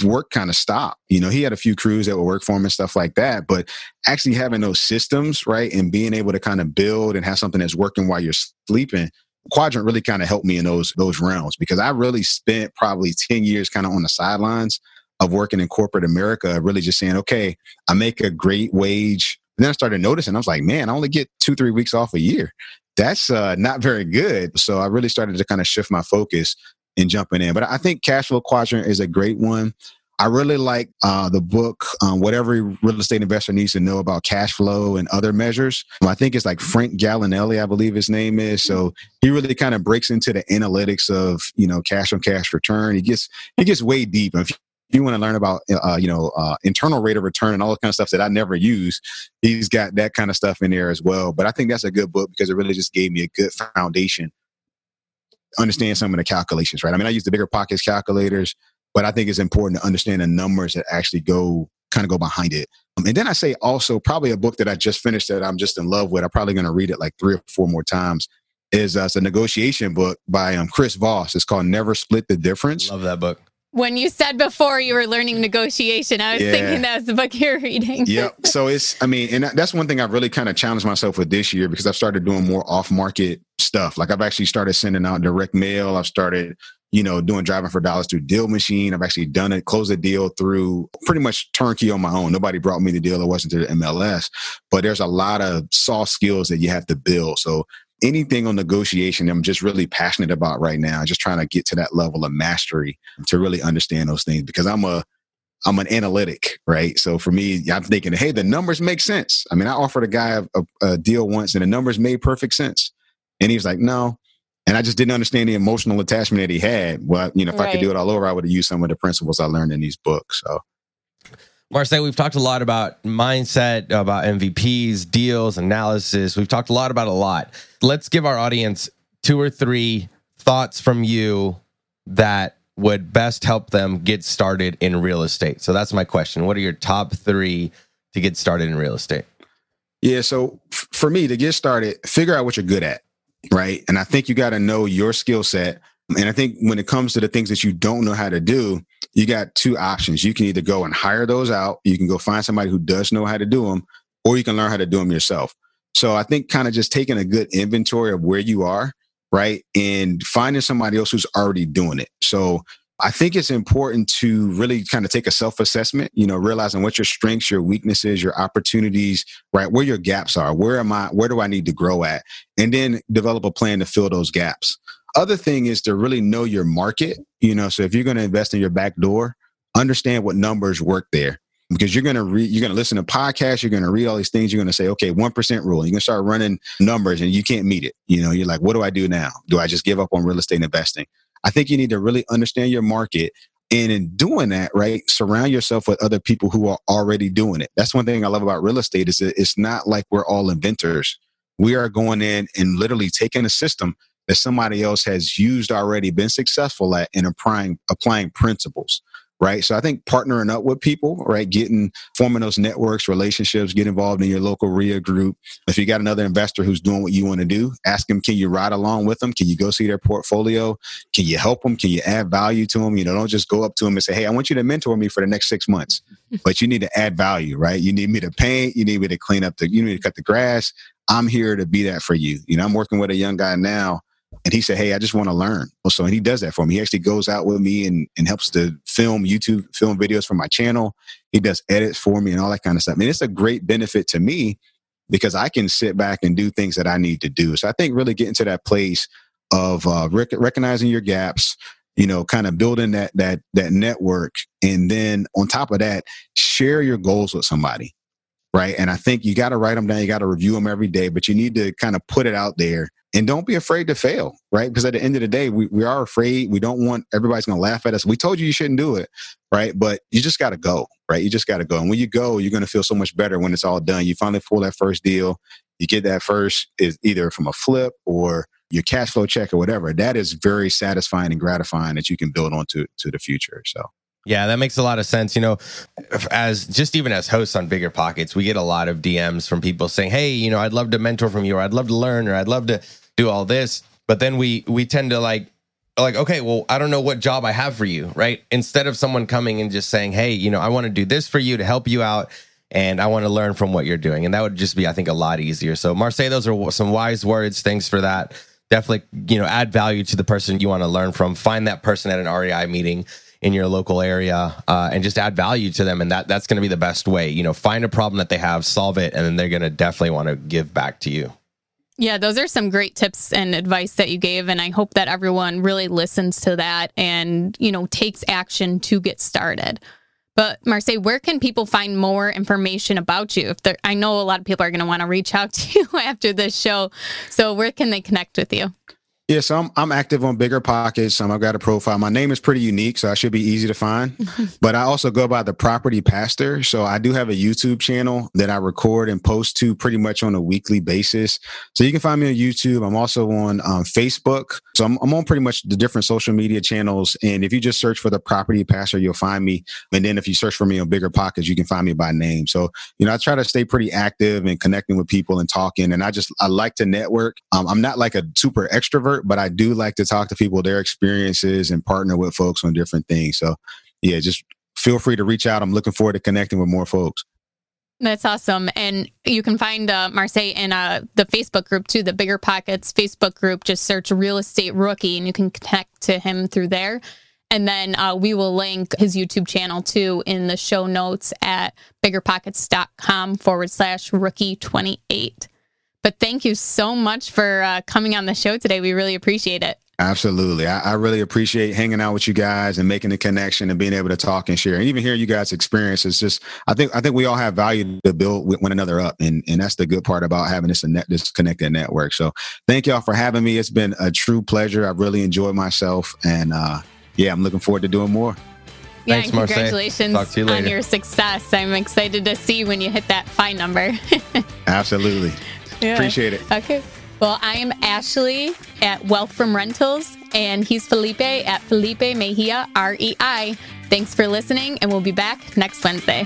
work kind of stopped. You know, he had a few crews that would work for him and stuff like that, but actually having those systems, right, and being able to kind of build and have something that's working while you're sleeping quadrant really kind of helped me in those those realms because I really spent probably 10 years kind of on the sidelines of working in corporate America, really just saying, okay, I make a great wage. And then I started noticing, I was like, man, I only get two, three weeks off a year. That's uh, not very good. So I really started to kind of shift my focus and jumping in. But I think Cash Flow Quadrant is a great one. I really like uh, the book, um, what every real estate investor needs to know about cash flow and other measures. Um, I think it's like Frank Gallinelli, I believe his name is. So he really kind of breaks into the analytics of you know cash on cash return. He gets he gets way deep. If you want to learn about uh, you know uh, internal rate of return and all the kind of stuff that I never use, he's got that kind of stuff in there as well. But I think that's a good book because it really just gave me a good foundation. Understand some of the calculations, right? I mean, I use the bigger pockets calculators, but I think it's important to understand the numbers that actually go kind of go behind it. Um, and then I say also probably a book that I just finished that I'm just in love with. I'm probably going to read it like three or four more times. Is uh, a negotiation book by um, Chris Voss. It's called Never Split the Difference. Love that book. When you said before you were learning negotiation, I was Yeah. thinking that was the book you're reading. yep. So it's, I mean, and that's one thing I've really kind of challenged myself with this year because I've started doing more off market stuff. Like I've actually started sending out direct mail. I've started, you know, doing driving for dollars through Deal Machine. I've actually done it, closed a deal through pretty much turnkey on my own. Nobody brought me the deal. It wasn't through the MLS, but there's a lot of soft skills that you have to build. So anything on negotiation, I'm just really passionate about right now. Just trying to get to that level of mastery to really understand those things because I'm a, I'm an analytic, right? So for me, I'm thinking, hey, the numbers make sense. I mean, I offered a guy a, a, a deal once and the numbers made perfect sense. And he was like, no. And I just didn't understand the emotional attachment that he had. Well, you know, if I could do it all over, I would have used some of the principles I learned in these books. So Marsay, we've talked a lot about mindset, about MVPs, deals, analysis. We've talked a lot about a lot. Let's give our audience two or three thoughts from you that would best help them get started in real estate. So that's my question. What are your top three to get started in real estate? Yeah. So f- for me to get started, figure out what you're good at, right? And I think you got to know your skill set. And I think when it comes to the things that you don't know how to do, you got two options. You can either go and hire those out, you can go find somebody who does know how to do them, or you can learn how to do them yourself. So I think kind of just taking a good inventory of where you are, right? And finding somebody else who's already doing it. So I think it's important to really kind of take a self assessment, you know, realizing what your strengths, your weaknesses, your opportunities, right? Where your gaps are. Where am I? Where do I need to grow at? And then develop a plan to fill those gaps. Other thing is to really know your market, you know, so if you're going to invest in your back door, understand what numbers work there because you're going to read, you're going to listen to podcasts, you're going to read all these things. You're going to say, okay, 1% rule. You're going to start running numbers and you can't meet it. You know, you're like, what do I do now? Do I just give up on real estate investing? I think you need to really understand your market. And in doing that, right, surround yourself with other people who are already doing it. That's one thing I love about real estate is it's not like we're all inventors. We are going in and literally taking a system that somebody else has used already, been successful at, and applying applying principles right? So I think partnering up with people, right? Getting, forming those networks, relationships, get involved in your local REIA group. If you got another investor who's doing what you want to do, ask them, can you ride along with them? Can you go see their portfolio? Can you help them? Can you add value to them? You know, don't just go up to them and say, hey, I want you to mentor me for the next six months. but you need to add value, right? You need me to paint. You need me to clean up the, you need to cut the grass. I'm here to be that for you. You know, I'm working with a young guy now and he said, Hey, I just want to learn. So, and he does that for me. He actually goes out with me and, and helps to film YouTube, film videos for my channel. He does edits for me and all that kind of stuff. I mean, it's a great benefit to me because I can sit back and do things that I need to do. So I think really getting to that place of uh, rec- recognizing your gaps, you know, kind of building that, that, that network. And then on top of that, share your goals with somebody. Right. And I think you got to write them down. You got to review them every day, but you need to kind of put it out there and don't be afraid to fail, right? Because at the end of the day, we, we are afraid. We don't want everybody's going to laugh at us. We told you you shouldn't do it, right? But you just got to go, right? You just got to go. And when you go, you're going to feel so much better when it's all done. You finally pull that first deal. You get that first is either from a flip or your cash flow check or whatever. That is very satisfying and gratifying that you can build onto to the future. So. Yeah, that makes a lot of sense. You know, as just even as hosts on Bigger Pockets, we get a lot of DMs from people saying, "Hey, you know, I'd love to mentor from you, or I'd love to learn, or I'd love to do all this. But then we we tend to like like okay well i don't know what job i have for you right? Instead of someone coming and just saying hey you know i want to do this for you to help you out and i want to learn from what you're doing. And that would just be i think a lot easier. So Marsay those are some wise words. Thanks for that. Definitely you know add value to the person you want to learn from. Find that person at an rei meeting in your local area uh, and just add value to them and that that's going to be the best way you know find a problem that they have solve it and then they're going to definitely want to give back to you yeah, those are some great tips and advice that you gave. And I hope that everyone really listens to that and, you know, takes action to get started. But Marsay, where can people find more information about you? If I know a lot of people are going to want to reach out to you after this show. So where can they connect with you? Yeah, so I'm I'm active on Bigger Pockets. Um, I've got a profile. My name is pretty unique, so I should be easy to find. but I also go by the Property Pastor. So I do have a YouTube channel that I record and post to pretty much on a weekly basis. So you can find me on YouTube. I'm also on um, Facebook. So I'm, I'm on pretty much the different social media channels. And if you just search for the Property Pastor, you'll find me. And then if you search for me on Bigger Pockets, you can find me by name. So you know, I try to stay pretty active and connecting with people and talking. And I just I like to network. Um, I'm not like a super extrovert but I do like to talk to people, their experiences, and partner with folks on different things. So, yeah, just feel free to reach out. I'm looking forward to connecting with more folks. That's awesome. And you can find uh, Marsay in uh, the Facebook group too, the Bigger Pockets Facebook group. Just search Real Estate Rookie and you can connect to him through there. And then uh, we will link his YouTube channel too in the show notes at biggerpockets.com forward slash rookie 28. But thank you so much for uh, coming on the show today. We really appreciate it. Absolutely. I, I, really appreciate hanging out with you guys and making the connection and being able to talk and share and even hear you guys' experiences. Just I think I think we all have value to build one another up. And and that's the good part about having this net this connected network. So thank y'all for having me. It's been a true pleasure. I've really enjoyed myself. And uh, yeah, I'm looking forward to doing more. Yeah, Thanks, congratulations you on your success. I'm excited to see when you hit that fine number. Absolutely. Yeah. Appreciate it. Okay. Well, I am Ashley at Wealth from Rentals, and he's Felipe at Felipe Mejia REI. Thanks for listening, and we'll be back next Wednesday.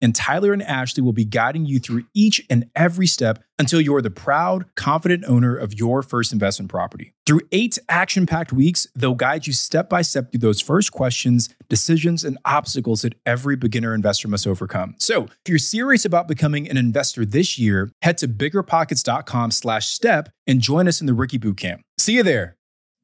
and Tyler and Ashley will be guiding you through each and every step until you're the proud, confident owner of your first investment property. Through eight action packed weeks, they'll guide you step by step through those first questions, decisions, and obstacles that every beginner investor must overcome. So if you're serious about becoming an investor this year, head to biggerpockets.com slash step and join us in the Rookie Bootcamp. See you there.